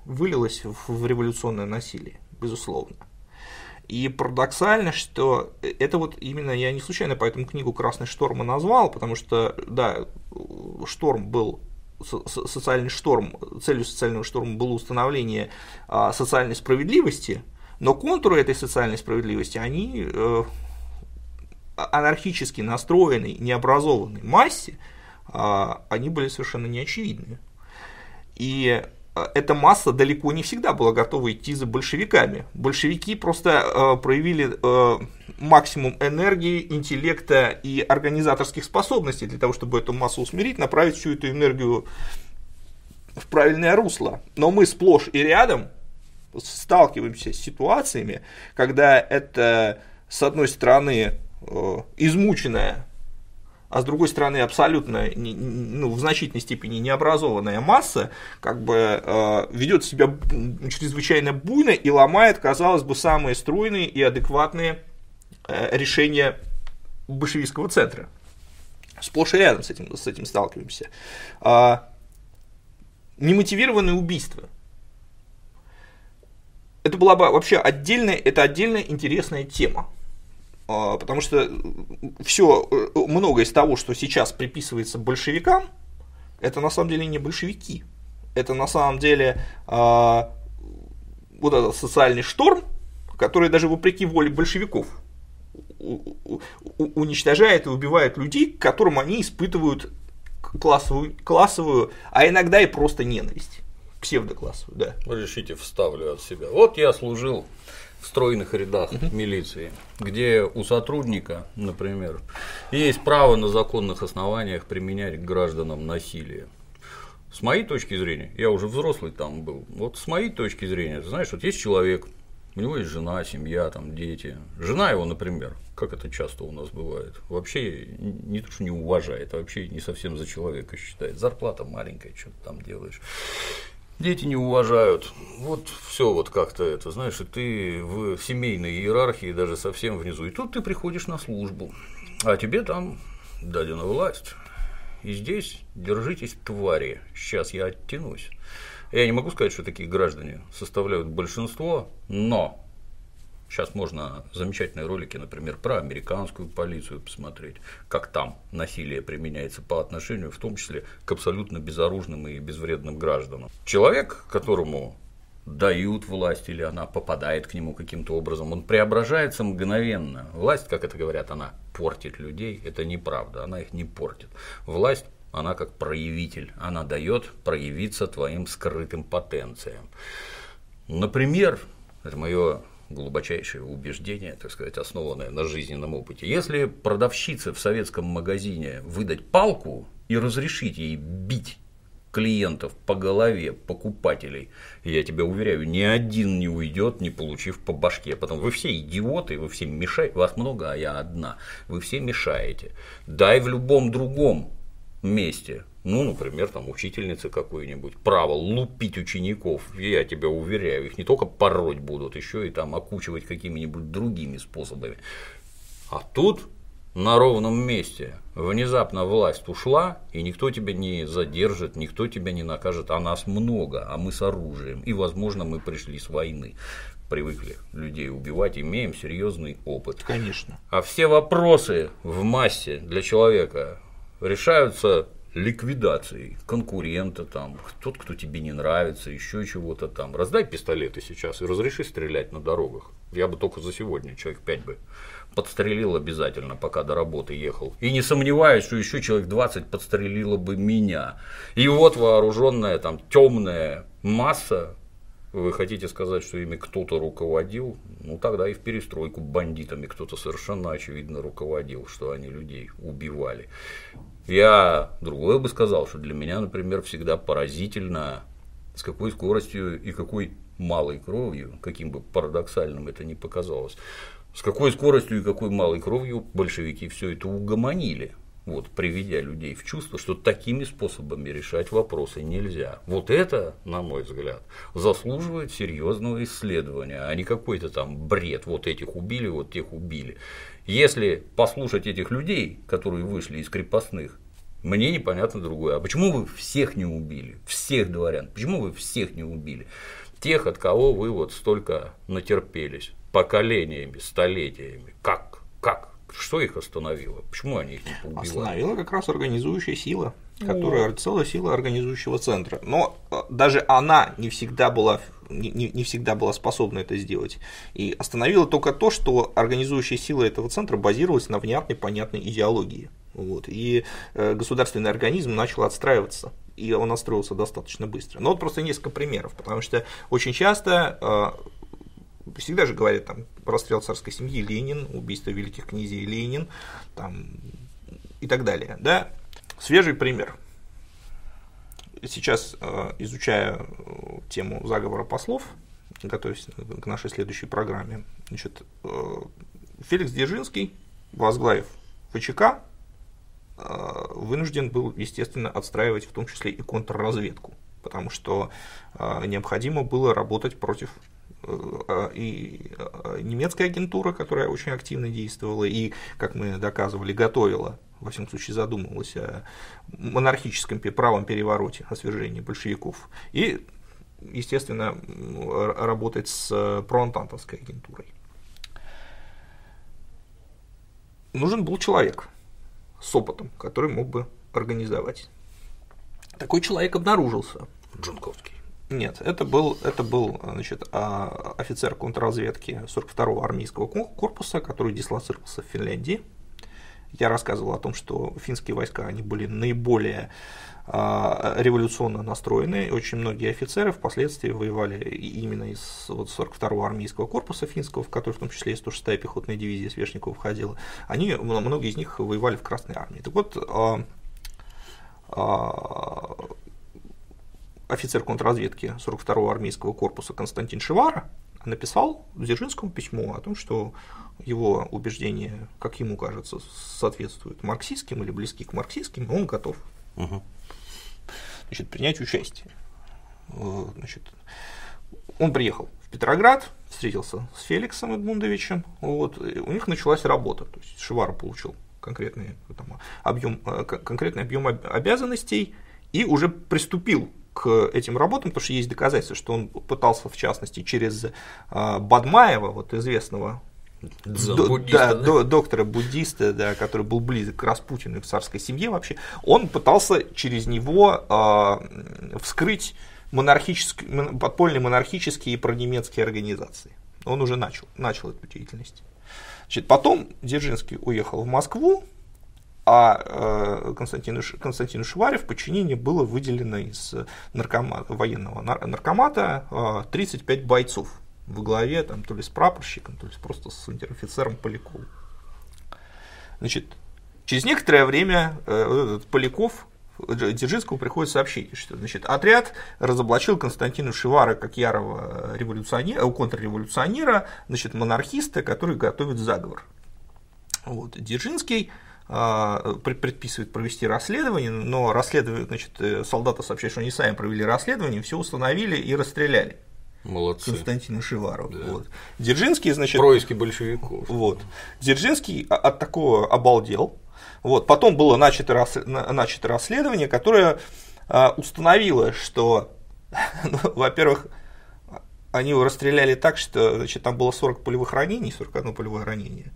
B: вылилось в революционное насилие, безусловно. И парадоксально, что это вот именно, я не случайно поэтому книгу «Красный шторм» и назвал, потому что, да, шторм был социальный шторм, целью социального шторма было установление а, социальной справедливости, но контуры этой социальной справедливости, они э, анархически настроенной, необразованной массе, а, они были совершенно неочевидны. И эта масса далеко не всегда была готова идти за большевиками. Большевики просто э, проявили э, максимум энергии, интеллекта и организаторских способностей для того, чтобы эту массу усмирить, направить всю эту энергию в правильное русло. Но мы сплошь и рядом сталкиваемся с ситуациями, когда это, с одной стороны, э, измученная а с другой стороны абсолютно ну, в значительной степени необразованная масса как бы э, ведет себя чрезвычайно буйно и ломает, казалось бы, самые стройные и адекватные э, решения большевистского центра. Сплошь и рядом с этим, с этим сталкиваемся. А, немотивированные убийства. Это была бы вообще отдельная, это отдельная интересная тема. А, потому что все, э, многое из того, что сейчас приписывается большевикам, это на самом деле не большевики. Это на самом деле а, вот этот социальный шторм, который даже вопреки воле большевиков уничтожает и убивает людей, к которым они испытывают классовую, классовую, а иногда и просто ненависть. Псевдоклассовую, да.
A: Разрешите, вставлю от себя. Вот я служил в стройных рядах угу. милиции, где у сотрудника, например, есть право на законных основаниях применять к гражданам насилие. С моей точки зрения, я уже взрослый там был, вот с моей точки зрения, знаешь, вот есть человек, у него есть жена, семья, там, дети. Жена его, например, как это часто у нас бывает, вообще не то, что не уважает, а вообще не совсем за человека считает. Зарплата маленькая, что ты там делаешь. Дети не уважают. Вот все вот как-то это, знаешь, и ты в семейной иерархии даже совсем внизу. И тут ты приходишь на службу, а тебе там дадена власть. И здесь держитесь, твари, сейчас я оттянусь. Я не могу сказать, что такие граждане составляют большинство, но Сейчас можно замечательные ролики, например, про американскую полицию посмотреть, как там насилие применяется по отношению, в том числе, к абсолютно безоружным и безвредным гражданам. Человек, которому дают власть или она попадает к нему каким-то образом, он преображается мгновенно. Власть, как это говорят, она портит людей, это неправда, она их не портит. Власть она как проявитель, она дает проявиться твоим скрытым потенциям. Например, это мое глубочайшее убеждение, так сказать, основанное на жизненном опыте. Если продавщице в советском магазине выдать палку и разрешить ей бить клиентов по голове, покупателей, я тебя уверяю, ни один не уйдет, не получив по башке. Потом вы все идиоты, вы все мешаете, вас много, а я одна. Вы все мешаете. Дай в любом другом месте ну, например, там учительницы какой-нибудь, право лупить учеников, я тебя уверяю, их не только пороть будут, еще и там окучивать какими-нибудь другими способами. А тут на ровном месте внезапно власть ушла, и никто тебя не задержит, никто тебя не накажет, а нас много, а мы с оружием, и, возможно, мы пришли с войны привыкли людей убивать, имеем серьезный опыт.
B: Конечно.
A: А все вопросы в массе для человека решаются ликвидацией конкурента, там, тот, кто тебе не нравится, еще чего-то там. Раздай пистолеты сейчас и разреши стрелять на дорогах. Я бы только за сегодня человек пять бы подстрелил обязательно, пока до работы ехал. И не сомневаюсь, что еще человек 20 подстрелило бы меня. И вот вооруженная там темная масса вы хотите сказать, что ими кто-то руководил? Ну тогда и в перестройку бандитами кто-то совершенно очевидно руководил, что они людей убивали. Я другое бы сказал, что для меня, например, всегда поразительно, с какой скоростью и какой малой кровью, каким бы парадоксальным это ни показалось, с какой скоростью и какой малой кровью большевики все это угомонили вот, приведя людей в чувство, что такими способами решать вопросы нельзя. Вот это, на мой взгляд, заслуживает серьезного исследования, а не какой-то там бред, вот этих убили, вот тех убили. Если послушать этих людей, которые вышли из крепостных, мне непонятно другое. А почему вы всех не убили? Всех дворян. Почему вы всех не убили? Тех, от кого вы вот столько натерпелись, поколениями, столетиями. Как? Как? Что их остановило? Почему они их не поубивали?
B: Остановила как раз организующая сила, которая вот. целая сила организующего центра. Но э, даже она не всегда была не, не всегда была способна это сделать. И остановила только то, что организующая сила этого центра базировалась на внятной, понятной идеологии. Вот. И э, государственный организм начал отстраиваться. И он отстроился достаточно быстро. Но вот просто несколько примеров, потому что очень часто э, всегда же говорят, там, расстрел царской семьи Ленин, убийство великих князей Ленин, там, и так далее, да. Свежий пример. Сейчас, э, изучая э, тему заговора послов, готовясь к нашей следующей программе, значит, э, Феликс Дзержинский, возглавив ВЧК, вынужден был, естественно, отстраивать в том числе и контрразведку, потому что необходимо было работать против и э, немецкая агентура, которая очень активно действовала и, как мы доказывали, готовила, во всяком случае задумывалась о монархическом правом перевороте, о свержении большевиков. И, естественно, работать с проантантовской агентурой. Нужен был человек с опытом, который мог бы организовать. Такой человек обнаружился.
A: Джунковский.
B: Нет, это был, это был значит, а, офицер контрразведки 42-го армейского корпуса, который дислоцировался в Финляндии. Я рассказывал о том, что финские войска они были наиболее а, революционно настроены. Очень многие офицеры впоследствии воевали именно из вот, 42-го армейского корпуса финского, в который в том числе и 106-я пехотная дивизия Свешникова входила. Они, многие из них воевали в Красной армии. Так вот, а, офицер контрразведки 42-го армейского корпуса Константин Шивара написал Дзержинскому письмо о том, что его убеждения, как ему кажется, соответствуют марксистским или близки к марксистским, и он готов угу. значит, принять участие. Значит, он приехал в Петроград, встретился с Феликсом Эдмундовичем, вот, у них началась работа, то есть Шивара получил конкретный, там, объем, э, конкретный объем обязанностей и уже приступил к этим работам, потому что есть доказательства, что он пытался, в частности, через э, Бадмаева, вот известного до, да, да? доктора буддиста, да, который был близок к Распутину и к царской семье вообще, он пытался через него э, вскрыть монархические, подпольные монархические и пронемецкие организации. Он уже начал, начал эту деятельность. Значит, потом Дзержинский уехал в Москву, а э, Константину, Константину Шваре в подчинении было выделено из наркомата, военного наркомата 35 бойцов. во главе там, то ли с прапорщиком, то ли просто с унтер-офицером Поляковым. Значит, через некоторое время э, Поляков Дзержинскому приходит сообщение, что значит, отряд разоблачил Константина Шивара как ярого революционера, э, контрреволюционера, значит, монархиста, который готовит заговор. Вот. Дзержинский предписывает провести расследование, но расследование, значит, э, солдаты сообщают, что они сами провели расследование, все установили и расстреляли.
A: Молодцы.
B: Константина Шиварова. Да. Вот. Дзержинский, значит...
A: Происки большевиков.
B: Вот. Дзержинский от такого обалдел. Вот. Потом было начато, рас... начато расследование, которое а, установило, что, ну, во-первых, они его расстреляли так, что значит, там было 40 полевых ранений, 41 полевое ранение.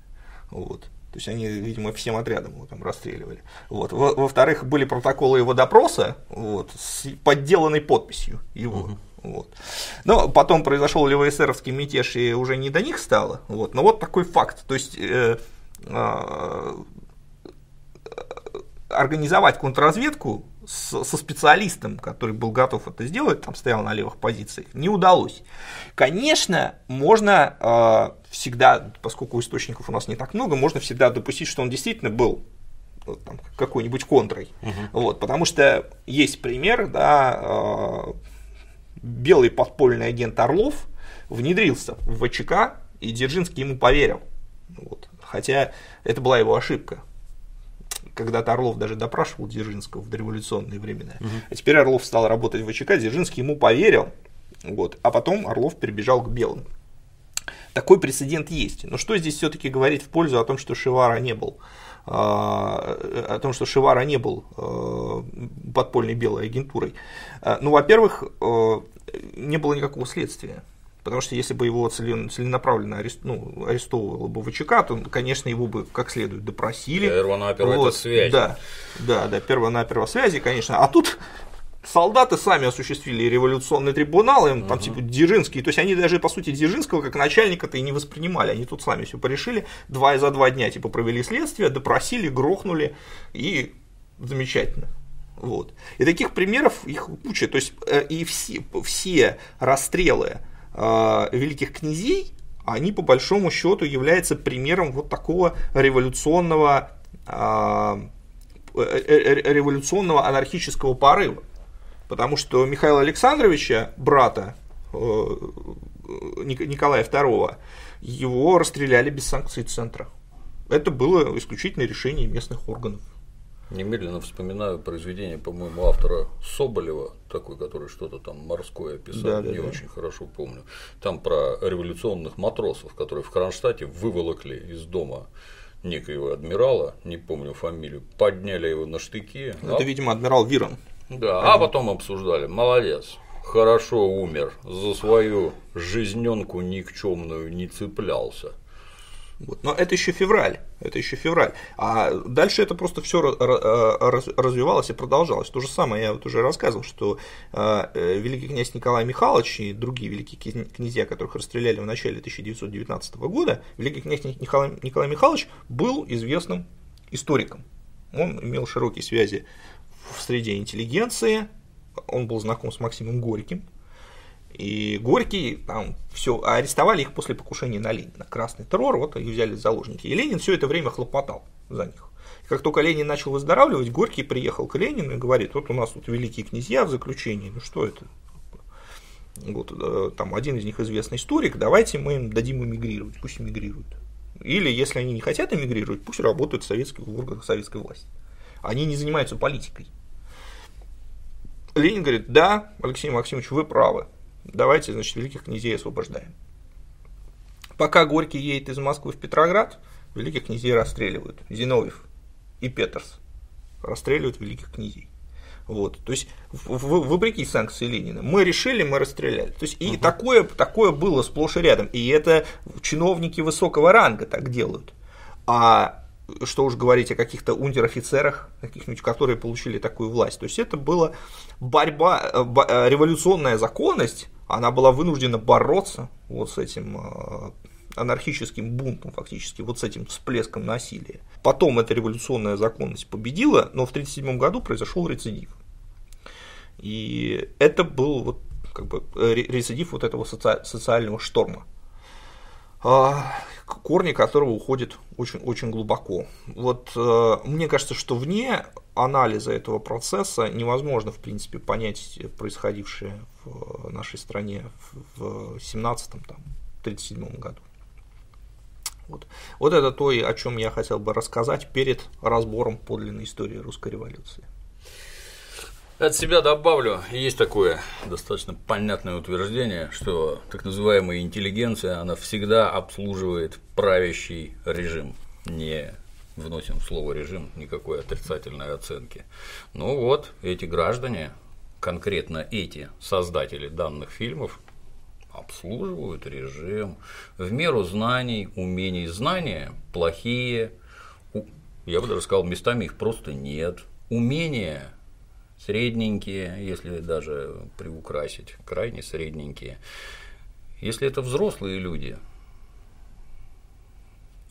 B: Вот. То есть они, видимо, всем отрядом его там расстреливали. Вот. Во-вторых, были протоколы его допроса вот, с подделанной подписью его. Угу. Вот. Но потом произошел левоэсеровский мятеж, и уже не до них стало. Вот. Но вот такой факт. То есть э, э, организовать контрразведку с, со специалистом, который был готов это сделать, там стоял на левых позициях, не удалось. Конечно, можно э, всегда, поскольку источников у нас не так много, можно всегда допустить, что он действительно был там, какой-нибудь контрой. Угу. Вот, потому что есть пример, да, э, белый подпольный агент Орлов внедрился в ВЧК, и Дзержинский ему поверил. Вот. Хотя это была его ошибка. Когда-то Орлов даже допрашивал Дзержинского в дореволюционные времена. Угу. А теперь Орлов стал работать в ВЧК, Дзержинский ему поверил, вот, а потом Орлов перебежал к белым. Такой прецедент есть. Но что здесь все-таки говорит в пользу о том, что Шивара не был? А, о том, что Шивара не был а, подпольной белой агентурой. А, ну, во-первых, не было никакого следствия. Потому что если бы его целенаправленно арест, ну, арестовывало бы ВЧК, то, конечно, его бы как следует допросили.
A: Первонаперво вот, это связи.
B: Да, да, да, первонаперво связи, конечно. А тут солдаты сами осуществили революционный трибунал, им там типа Дзержинский, то есть они даже по сути Дзержинского как начальника-то и не воспринимали, они тут сами все порешили, два за два дня типа провели следствие, допросили, грохнули и замечательно. Вот. И таких примеров их куча. То есть э, и все, все расстрелы э, великих князей, они по большому счету являются примером вот такого революционного, э, революционного анархического порыва. Потому что Михаила Александровича, брата Николая II, его расстреляли без санкций центра. Это было исключительное решение местных органов.
A: Немедленно вспоминаю произведение, по-моему, автора Соболева, такой, который что-то там морское писал, да, да, не да. очень хорошо помню. Там про революционных матросов, которые в Кронштадте выволокли из дома некоего адмирала, не помню фамилию, подняли его на штыки.
B: Это, а... видимо, адмирал Вирон.
A: Да, а потом обсуждали. Молодец, хорошо умер, за свою жизненку никчемную не цеплялся.
B: Вот. Но это еще февраль, это еще февраль. А дальше это просто все развивалось и продолжалось. То же самое я вот уже рассказывал, что э, э, великий князь Николай Михайлович и другие великие князья, которых расстреляли в начале 1919 года, великий князь Николай, Николай Михайлович был известным историком. Он имел широкие связи в среде интеллигенции, он был знаком с Максимом Горьким, и Горький, там все, арестовали их после покушения на Ленина. Красный террор, вот их взяли в заложники. И Ленин все это время хлопотал за них. И как только Ленин начал выздоравливать, Горький приехал к Ленину и говорит, вот у нас тут великие князья в заключении, ну что это? Вот, э, там один из них известный историк, давайте мы им дадим эмигрировать, пусть эмигрируют. Или если они не хотят эмигрировать, пусть работают в, советской, в органах советской власти. Они не занимаются политикой. Ленин говорит, да, Алексей Максимович, вы правы, давайте, значит, великих князей освобождаем. Пока Горький едет из Москвы в Петроград, великих князей расстреливают. Зиновьев и Петерс расстреливают великих князей. Вот, то есть, в, в, вопреки санкции Ленина, мы решили, мы расстреляли. То есть, и угу. такое, такое было сплошь и рядом. И это чиновники высокого ранга так делают. А что уж говорить о каких-то унтер-офицерах, каких-нибудь, которые получили такую власть. То есть это была борьба, э, э, революционная законность, она была вынуждена бороться вот с этим э, анархическим бунтом фактически, вот с этим всплеском насилия. Потом эта революционная законность победила, но в 1937 году произошел рецидив. И это был вот как бы рецидив вот этого соци... социального шторма. А, корни которого уходят очень, очень глубоко. Вот э, мне кажется, что вне анализа этого процесса невозможно, в принципе, понять происходившее в нашей стране в 17-37 году. Вот. вот это то, о чем я хотел бы рассказать перед разбором подлинной истории русской революции.
A: От себя добавлю, есть такое достаточно понятное утверждение, что так называемая интеллигенция, она всегда обслуживает правящий режим. Не вносим в слово режим никакой отрицательной оценки. Ну вот, эти граждане, конкретно эти создатели данных фильмов, обслуживают режим в меру знаний, умений. Знания плохие, я бы даже сказал, местами их просто нет. Умения средненькие, если даже приукрасить, крайне средненькие. Если это взрослые люди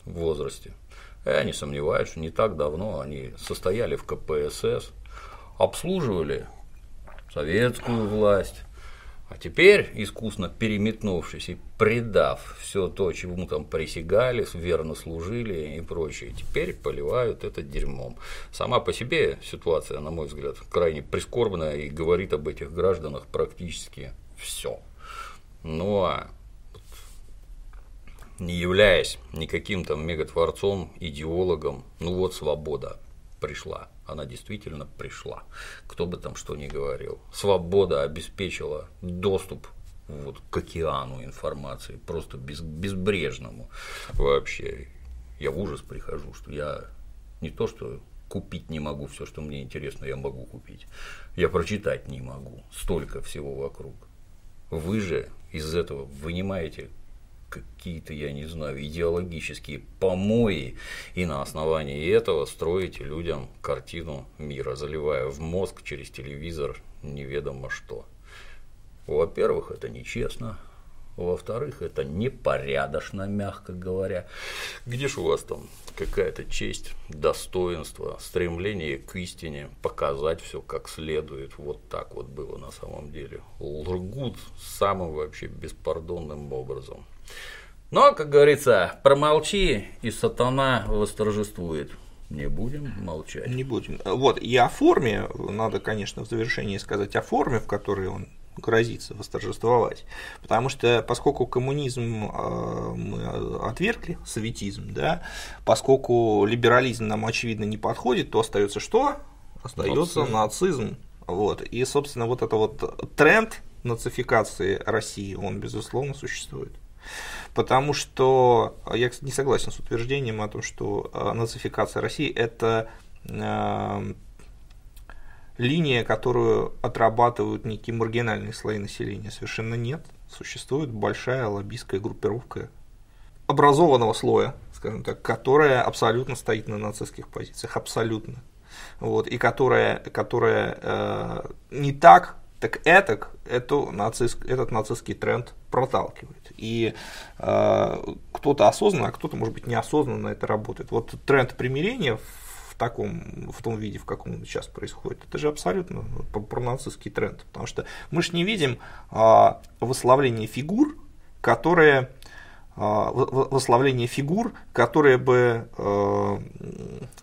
A: в возрасте, я не сомневаюсь, что не так давно они состояли в КПСС, обслуживали советскую власть, а теперь, искусно переметнувшись и предав все то, чему там присягали, верно служили и прочее, теперь поливают это дерьмом. Сама по себе ситуация, на мой взгляд, крайне прискорбная и говорит об этих гражданах практически все. Ну а не являясь никаким там мегатворцом, идеологом, ну вот свобода пришла она действительно пришла. Кто бы там что ни говорил. Свобода обеспечила доступ вот к океану информации, просто без, безбрежному вообще. Я в ужас прихожу, что я не то, что купить не могу все, что мне интересно, я могу купить. Я прочитать не могу. Столько всего вокруг. Вы же из этого вынимаете какие-то, я не знаю, идеологические помои, и на основании этого строите людям картину мира, заливая в мозг через телевизор неведомо что. Во-первых, это нечестно, во-вторых, это непорядочно, мягко говоря. Где же у вас там какая-то честь, достоинство, стремление к истине, показать все как следует. Вот так вот было на самом деле. Лгут самым вообще беспардонным образом. Но, как говорится, промолчи, и сатана восторжествует. Не будем молчать.
B: Не будем. Вот, и о форме, надо, конечно, в завершении сказать о форме, в которой он грозится восторжествовать. Потому что поскольку коммунизм э, мы отвергли, советизм, да, поскольку либерализм нам очевидно не подходит, то остается что? Остается нацизм. нацизм. Вот. И, собственно, вот это вот тренд нацификации России, он, безусловно, существует. Потому что я, кстати, не согласен с утверждением о том, что э, нацификация России это э, линия, которую отрабатывают некие маргинальные слои населения. Совершенно нет. Существует большая лоббистская группировка образованного слоя, скажем так, которая абсолютно стоит на нацистских позициях, абсолютно. Вот, и которая, которая э, не так, так этак эту нацист, этот нацистский тренд проталкивает. И э, кто-то осознанно, а кто-то, может быть, неосознанно это работает. Вот тренд примирения в таком, в том виде, в каком он сейчас происходит, это же абсолютно пронацистский тренд, потому что мы же не видим а, выславление фигур, которые а, выславление фигур, которые бы, а,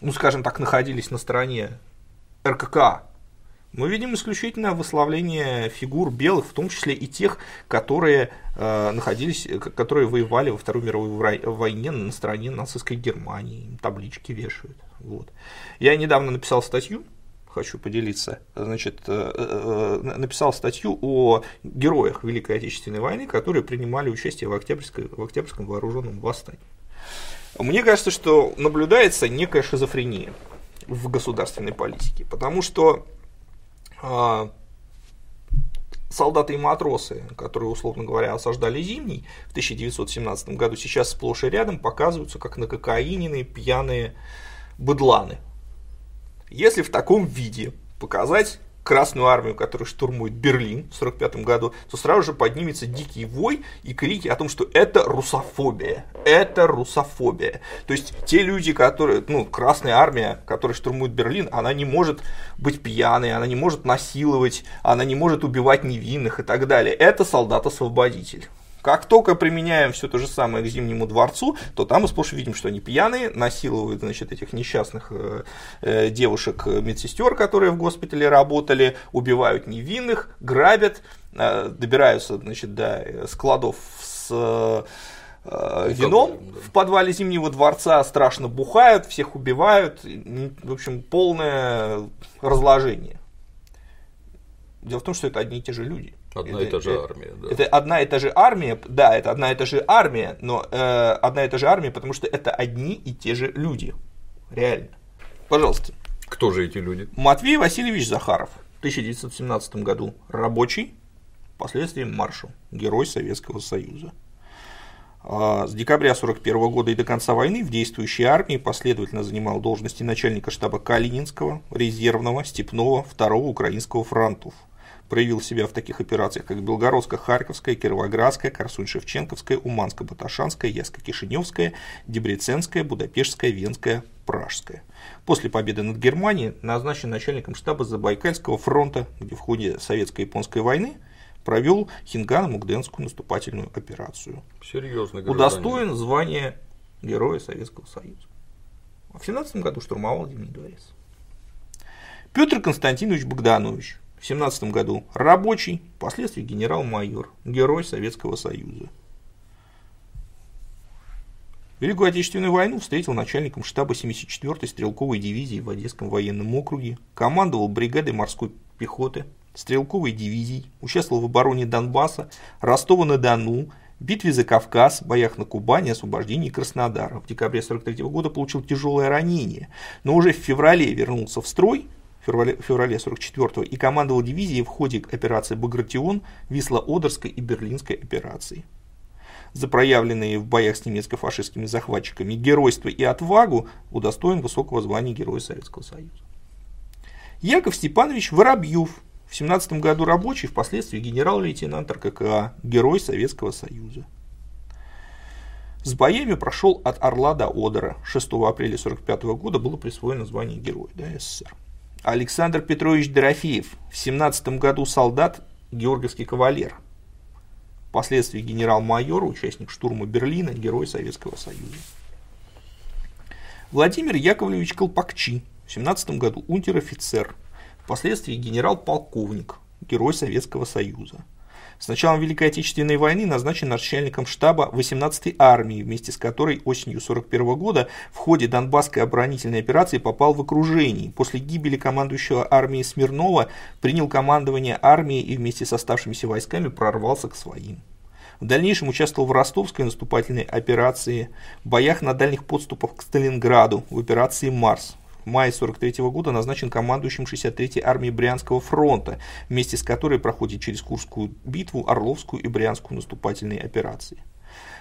B: ну скажем так, находились на стороне РКК, мы видим исключительно выславление фигур белых, в том числе и тех, которые э, находились, которые воевали во Второй мировой войне на стороне нацистской Германии, таблички вешают. Вот. Я недавно написал статью, хочу поделиться, значит, э, э, написал статью о героях Великой Отечественной войны, которые принимали участие в, октябрьской, в Октябрьском вооруженном восстании. Мне кажется, что наблюдается некая шизофрения в государственной политике, потому что солдаты и матросы, которые, условно говоря, осаждали Зимний в 1917 году, сейчас сплошь и рядом показываются как накокаиненные пьяные быдланы. Если в таком виде показать Красную армию, которая штурмует Берлин в 1945 году, то сразу же поднимется дикий вой и крики о том, что это русофобия. Это русофобия. То есть те люди, которые, ну, Красная армия, которая штурмует Берлин, она не может быть пьяной, она не может насиловать, она не может убивать невинных и так далее. Это солдат-освободитель. Как только применяем все то же самое к Зимнему дворцу, то там мы сплошь видим, что они пьяные, насилуют значит, этих несчастных э, э, девушек-медсестер, которые в госпитале работали, убивают невинных, грабят, э, добираются значит, до складов с э, вином в подвале Зимнего дворца, страшно бухают, всех убивают, в общем, полное разложение. Дело в том, что это одни и те же люди.
A: Одна
B: это,
A: и та же это, армия, да.
B: Это одна и та же армия, да, это одна и та же армия, но э, одна и та же армия, потому что это одни и те же люди. Реально. Пожалуйста.
A: Кто же эти люди?
B: Матвей Васильевич Захаров, в 1917 году рабочий, впоследствии маршал, герой Советского Союза. А, с декабря 1941 года и до конца войны в действующей армии последовательно занимал должности начальника штаба Калининского, резервного, степного, второго украинского фронтов – проявил себя в таких операциях, как Белгородско-Харьковская, Кировоградская, Корсунь-Шевченковская, Уманско-Баташанская, Яско-Кишиневская, Дебреценская, Будапештская, Венская, Пражская. После победы над Германией назначен начальником штаба Забайкальского фронта, где в ходе советско-японской войны провел Хингано-Мугденскую наступательную операцию.
A: Серьезно.
B: Удостоен звания Героя Советского Союза. В 17 году штурмовал Зимний дворец. Петр Константинович Богданович, в 17 году рабочий, впоследствии генерал-майор, герой Советского Союза. Великую Отечественную войну встретил начальником штаба 74-й стрелковой дивизии в Одесском военном округе, командовал бригадой морской пехоты, стрелковой дивизией, участвовал в обороне Донбасса, Ростова-на-Дону, битве за Кавказ, боях на Кубани, освобождении Краснодара. В декабре 43 года получил тяжелое ранение, но уже в феврале вернулся в строй, феврале, феврале 44 и командовал дивизией в ходе операции «Багратион», Висло-Одерской и Берлинской операции. За проявленные в боях с немецко-фашистскими захватчиками геройство и отвагу удостоен высокого звания Героя Советского Союза. Яков Степанович Воробьев, в 17 году рабочий, впоследствии генерал-лейтенант РККА, Герой Советского Союза. С боями прошел от Орла до Одера. 6 апреля 1945 года было присвоено звание Героя да, СССР. Александр Петрович Дорофеев, в 17 году солдат, Георгиевский кавалер. Впоследствии генерал-майор, участник штурма Берлина, герой Советского Союза. Владимир Яковлевич Колпакчи, в 17 году унтер-офицер, впоследствии генерал-полковник, герой Советского Союза. С началом Великой Отечественной войны назначен начальником штаба 18-й армии, вместе с которой осенью 1941 года в ходе Донбасской оборонительной операции попал в окружение. После гибели командующего армией Смирнова принял командование армией и вместе с оставшимися войсками прорвался к своим. В дальнейшем участвовал в ростовской наступательной операции, боях на дальних подступах к Сталинграду, в операции «Марс», в мае 1943 года назначен командующим 63-й армией Брянского фронта, вместе с которой проходит через Курскую битву, Орловскую и Брянскую наступательные операции.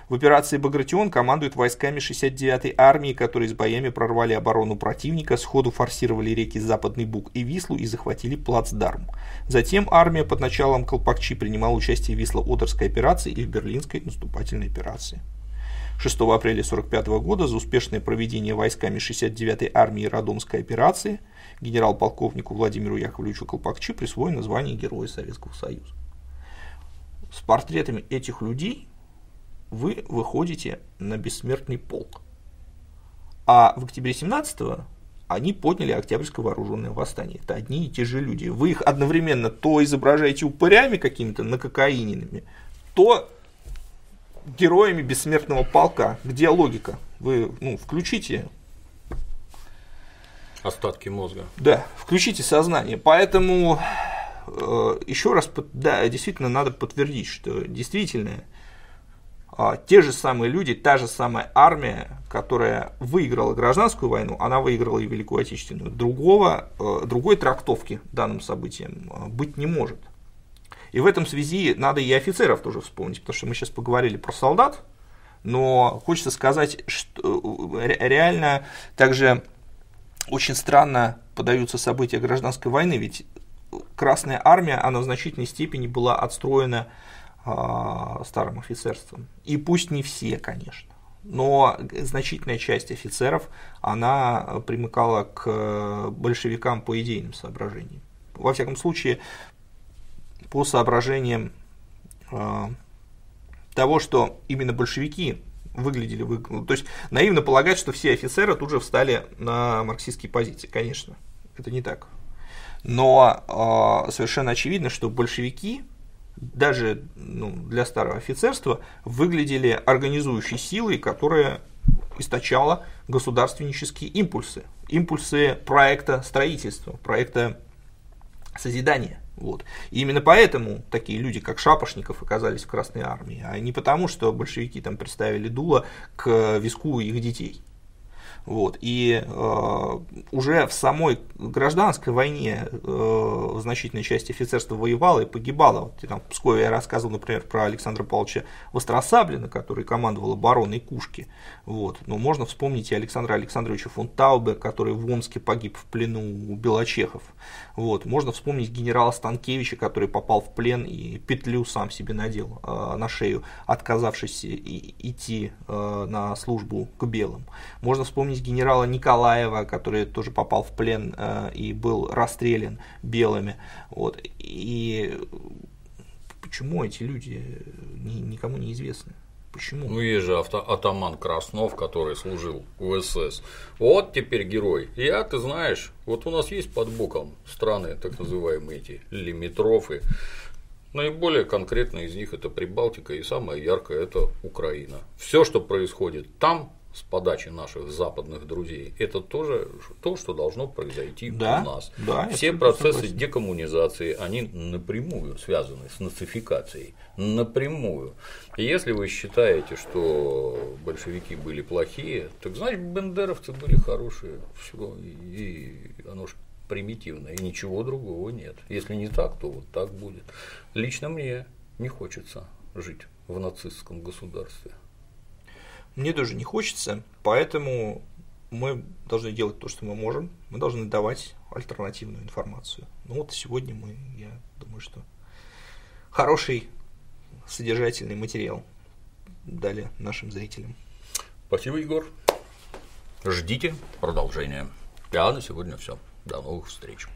B: В операции «Багратион» командует войсками 69-й армии, которые с боями прорвали оборону противника, сходу форсировали реки Западный Буг и Вислу и захватили плацдарм. Затем армия под началом Колпакчи принимала участие в Висло-Одерской операции и в Берлинской наступательной операции. 6 апреля 1945 года за успешное проведение войсками 69-й армии Радомской операции генерал-полковнику Владимиру Яковлевичу Колпакчи присвоено звание Героя Советского Союза. С портретами этих людей вы выходите на бессмертный полк. А в октябре 17-го они подняли Октябрьское вооруженное восстание. Это одни и те же люди. Вы их одновременно то изображаете упырями какими-то накокаиненными, то героями бессмертного полка. Где логика? Вы ну, включите
A: остатки мозга.
B: Да, включите сознание. Поэтому э, еще раз, да, действительно надо подтвердить, что действительно э, те же самые люди, та же самая армия, которая выиграла гражданскую войну, она выиграла и Великую Отечественную. Другого, э, другой трактовки данным событиям э, быть не может. И в этом связи надо и офицеров тоже вспомнить, потому что мы сейчас поговорили про солдат, но хочется сказать, что э, реально также очень странно подаются события гражданской войны, ведь Красная Армия, она в значительной степени была отстроена а, старым офицерством. И пусть не все, конечно, но значительная часть офицеров, она примыкала к большевикам по идейным соображениям. Во всяком случае, по соображениям э, того, что именно большевики выглядели, вы, то есть наивно полагать, что все офицеры тут же встали на марксистские позиции, конечно, это не так. Но э, совершенно очевидно, что большевики даже ну, для старого офицерства выглядели организующей силой, которая источала государственнические импульсы, импульсы проекта строительства, проекта созидания. Вот. И именно поэтому такие люди, как Шапошников, оказались в Красной Армии, а не потому, что большевики там представили дуло к виску их детей. Вот. И э, уже в самой гражданской войне э, значительная часть офицерства воевала и погибала. Вот, там, в Пскове я рассказывал, например, про Александра Павловича Востросаблина, который командовал обороной Кушки. Вот. Но можно вспомнить и Александра Александровича фон Таубе, который в Омске погиб в плену у белочехов. Вот. Можно вспомнить генерала Станкевича, который попал в плен и петлю сам себе надел э, на шею, отказавшись и, идти э, на службу к белым. Можно вспомнить вспомнить генерала Николаева, который тоже попал в плен э, и был расстрелян белыми. Вот. И почему эти люди ни, никому не известны? Почему?
A: Ну, есть же авто, атаман Краснов, который служил в СС. Вот теперь герой. Я, ты знаешь, вот у нас есть под боком страны, так называемые эти лимитрофы. Наиболее конкретно из них это Прибалтика, и самое яркое это Украина. Все, что происходит там, с подачи наших западных друзей, это тоже то, что должно произойти да, у нас. Да, Все процессы согласен. декоммунизации, они напрямую связаны с нацификацией, напрямую. И если вы считаете, что большевики были плохие, так значит бендеровцы были хорошие, все, и оно ж примитивное, и ничего другого нет. Если не так, то вот так будет. Лично мне не хочется жить в нацистском государстве.
B: Мне тоже не хочется, поэтому мы должны делать то, что мы можем. Мы должны давать альтернативную информацию. Ну вот сегодня мы, я думаю, что хороший содержательный материал дали нашим зрителям.
A: Спасибо, Егор. Ждите продолжения. А на сегодня все. До новых встреч.